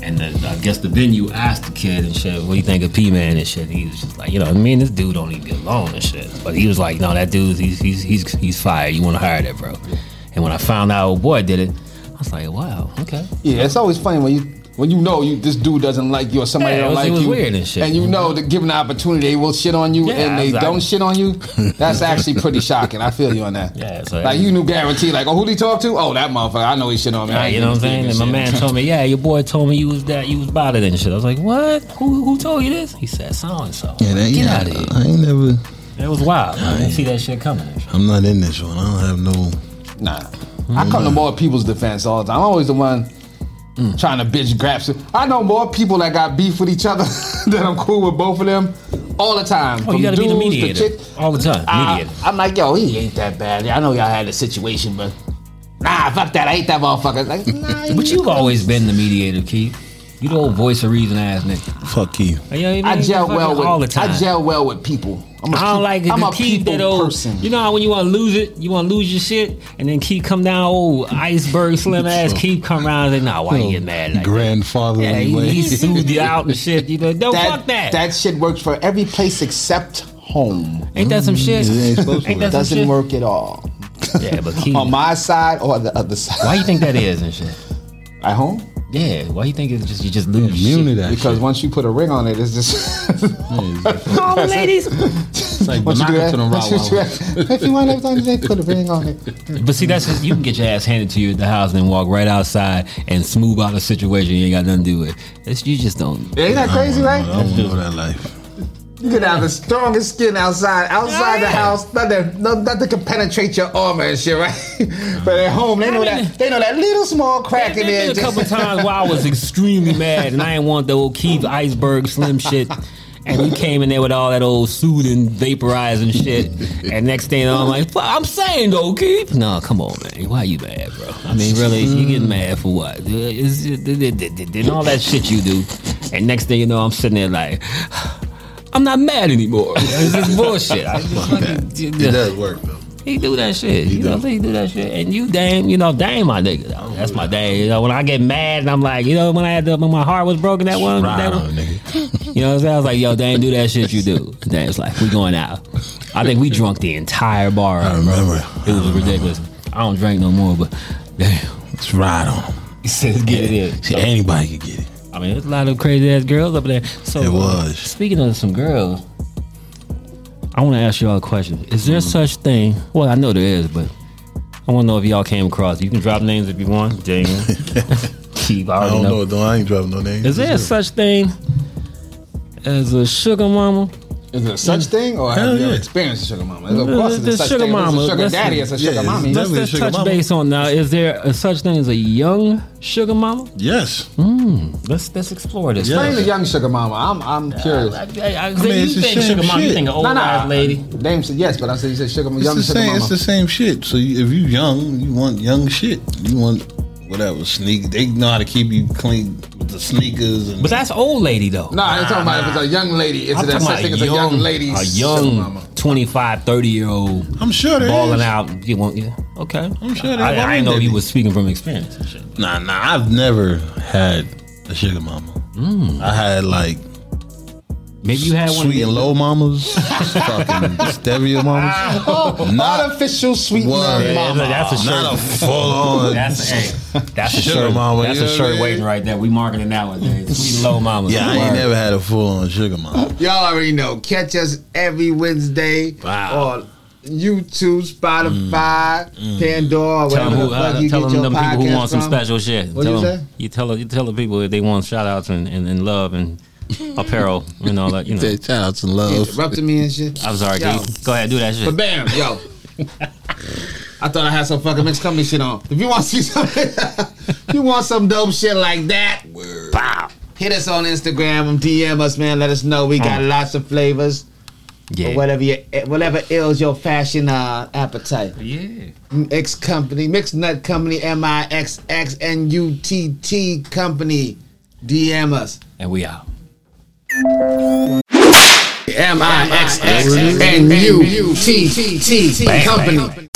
S3: And the, I guess the venue asked the kid and shit, what do you think of P Man and shit? He was just like, you know, I mean, this dude don't even get along and shit. But he was like, no, that dude, he's he's he's he's fired. You want to hire that, bro? And when I found out old boy did it, I was like, wow, okay.
S4: Yeah, it's always funny when you when you know you this dude doesn't like you or somebody
S3: Yeah, it
S4: don't
S3: was-
S4: like
S3: it was
S4: you,
S3: weird and shit.
S4: you mm-hmm. know that given the opportunity they will shit on you
S3: Yeah,
S4: and they
S3: exactly.
S4: don't shit on you. That's actually pretty shocking. I feel you on that.
S3: Yeah, so
S4: like you knew guaranteed. Like, oh, who did he talk to? Oh, that motherfucker. I know he shit on me. I
S3: Yeah,
S4: ain't
S3: you know what I'm saying? And my
S4: a
S3: man told me, yeah, your boy told me you was that, you was bothered and shit. I was like, what? Who, who told you this? He said, so and so.
S5: Yeah, that,
S3: Get
S5: yeah,
S3: out of here.
S5: I ain't never.
S3: It was wild. I didn't see that shit coming.
S5: I'm not in this one. I don't have no.
S4: Nah. I come to more people's defense all the time. I'm always the one
S3: Mm.
S4: trying to bitch graps. I know more people that got beef with each other that I'm cool with both of them all the time.
S3: Oh, you gotta be the
S4: dudes to
S3: mediator.
S4: chick-
S3: All the time.
S4: I,
S3: Mediator.
S4: I'm like, yo, he ain't that bad. I know y'all had a situation, but nah, fuck that. I hate that motherfucker. Like, nah,
S3: But you've always been the mediator, Keith. You the old voice of reason ass nigga.
S5: Fuck you.
S3: You know
S4: I
S3: mean?
S4: gel well with
S3: all the time.
S4: I gel well with people I'm a
S3: I don't like it
S4: I'm a
S3: keep
S4: people
S3: that old.
S4: person.
S3: You know how when you want to lose it, you want to lose your shit, and then keep come down old iceberg slim ass keep come around and say, "Nah, why you get mad like that?"
S5: grandfather.
S3: Yeah, he, he soothed you out and shit. You know, don't fuck that.
S4: that shit works for every place except home.
S3: Ain't that some shit?
S5: It ain't supposed to
S3: Ain't
S5: work.
S3: that
S4: Doesn't
S3: shit?
S4: work at all.
S3: Yeah, but keep.
S4: On my side or the other side.
S3: why you think that is and shit?
S4: At home?
S3: Yeah, why you think it's just you just lose
S5: Immune to that
S4: Because
S5: shit.
S4: once you put a ring on it, it's just.
S3: All the ladies.
S5: It's like
S4: once you do that,
S5: to the
S4: once you do that, if you want everything, they put a ring on it.
S3: But see, that's just, you can get your ass handed to you at the house and then walk right outside and smooth out a situation you ain't got nothing to do with. It's, you just don't.
S4: Ain't that crazy,
S5: I
S4: right?
S5: don't know that life.
S4: You can have the strongest skin outside, outside the house. Nothing, no- nothing can penetrate your armor and shit, right? but at home, they know that they know that little small crack in there.
S3: A couple times where I was extremely mad and I didn't want the old Keith iceberg slim shit. And you came in there with all that old soothing, vaporizing shit. And next thing I'm like, "Fuck, I'm saying though, Keith. No, come on, man. Why you mad, bro? I mean, really, you getting mad for what? It, all that shit you do. And next thing you know, I'm sitting there like, I'm not mad anymore. It's just bullshit. I just fucking-
S5: It does work though.
S3: he do that shit.
S5: He
S3: you know,
S5: do.
S3: he do that shit. And you, damn, you know, damn my nigga. Though. That's my Dame. You know, when I get mad and I'm like, you know, when I had the, when my heart was broken, that one,
S5: Right
S3: that
S5: on,
S3: one.
S5: nigga.
S3: You know what I'm saying? I was like, yo, damn, do that shit you do. And Dame's like, we going out. I think we drunk the entire bar.
S5: I
S3: bro.
S5: remember.
S3: It was ridiculous. I don't drink no more, but damn.
S5: It's right on.
S3: He says get it in.
S5: See, anybody can get it.
S3: I mean, there's a lot of crazy ass girls up there. So
S5: It
S3: uh,
S5: was.
S3: Speaking of some girls, I want to ask you all a question. Is there such thing? Well, I know there is, but I want to know if y'all came across. You can drop names if you want. Jamie, Keith, I
S5: I don't
S3: know.
S5: know. Though I ain't dropping no names.
S3: Is there such thing as a sugar mama?
S4: Is there such thing, or
S5: Hell
S4: have you ever
S5: yeah.
S4: experienced a sugar mama? Of course,
S3: The
S4: there's such
S3: sugar
S4: thing.
S3: Mama,
S4: It's a sugar
S3: that's-
S4: daddy. It's a sugar
S5: Yeah,
S4: mommy.
S5: it's
S3: Let's
S5: Definitely a
S3: just
S5: sugar
S3: touch
S5: mama.
S3: base on now. Is there a such thing as a young sugar mama?
S5: Yes.
S3: Hmm, let's let's explore this.
S5: Yeah.
S4: Explain the young sugar mama. I'm I'm curious.
S3: I, I, I,
S5: mean,
S3: you
S5: it's the
S3: think
S5: same
S3: sugar mama? You
S5: shit.
S3: think an old
S4: Nah, nah.
S3: ass lady?
S4: Dame said yes, but I said you said sugar
S5: It's
S4: young
S5: the
S4: sugar
S5: same.
S4: mama.
S5: It's the same shit. So you, if you young, you want young shit. You want whatever sneak. They know how to keep you clean with the sneakers and.
S3: But that's old lady though.
S4: no, I ain't talking about if it's a young lady. Is
S3: I'm
S4: it a
S3: talking
S4: such
S3: about
S4: thing as a young lady?
S3: a young
S4: mama?
S3: 25, 30 year old
S5: I'm sure there
S3: balling
S5: is.
S3: out. You want? Yeah, okay.
S5: I'm sure there-
S3: I,
S5: why
S3: I didn't know
S5: wouldn't
S3: you
S5: there
S3: was speaking from experience. and shit.
S5: Nah, nah. I've never had a sugar mama.
S3: Mm.
S5: I had like
S3: Maybe you had one.
S5: sweet and low mamas, fucking stevia mamas.
S3: Ah.
S5: Not
S4: Artificial sweet
S5: Word.
S4: man
S3: Yeah,
S4: mama.
S3: that's a shirt.
S5: not a full on.
S3: That's a, hey, that's a
S5: Sugar
S3: shirt.
S5: mama,
S3: That's a shirt waiting right there. We marketing that nowadays. Sweet and low mama.
S5: Yeah, I ain't never had a full on sugar mama.
S4: Y'all already know. Catch us every Wednesday
S3: Wow.
S4: on YouTube, Spotify, Pandora,
S3: Mm. Tell
S4: whatever
S3: who,
S4: the fuck
S3: uh,
S4: you
S3: tell
S4: get
S3: them,
S4: your
S3: them people who
S4: podcast
S3: want some
S4: from.
S3: special shit.
S4: What'd
S3: tell
S4: you
S3: them,
S4: say?
S3: You tell you tell the people if they want shout outs and, and, and love and apparel and all that. You know.
S5: Shout outs and love.
S4: Interrupted me and shit.
S3: I'm sorry,
S4: Yo.
S3: Go ahead, do that shit.
S4: But bam, yo. I thought I had some fucking mixed company shit on. If you want to see something, you want some dope shit like that, pow, hit us on Instagram and DM us, man. Let us know. We got
S3: Mm.
S4: lots of flavors.
S3: yeah.
S4: Or whatever you, whatever ails your fashion uh, appetite.
S3: Yeah.
S4: X Company, Mixed Nut Company, M I X X N U T T Company. DM us.
S3: And we out.
S4: M I X X N U T T Company.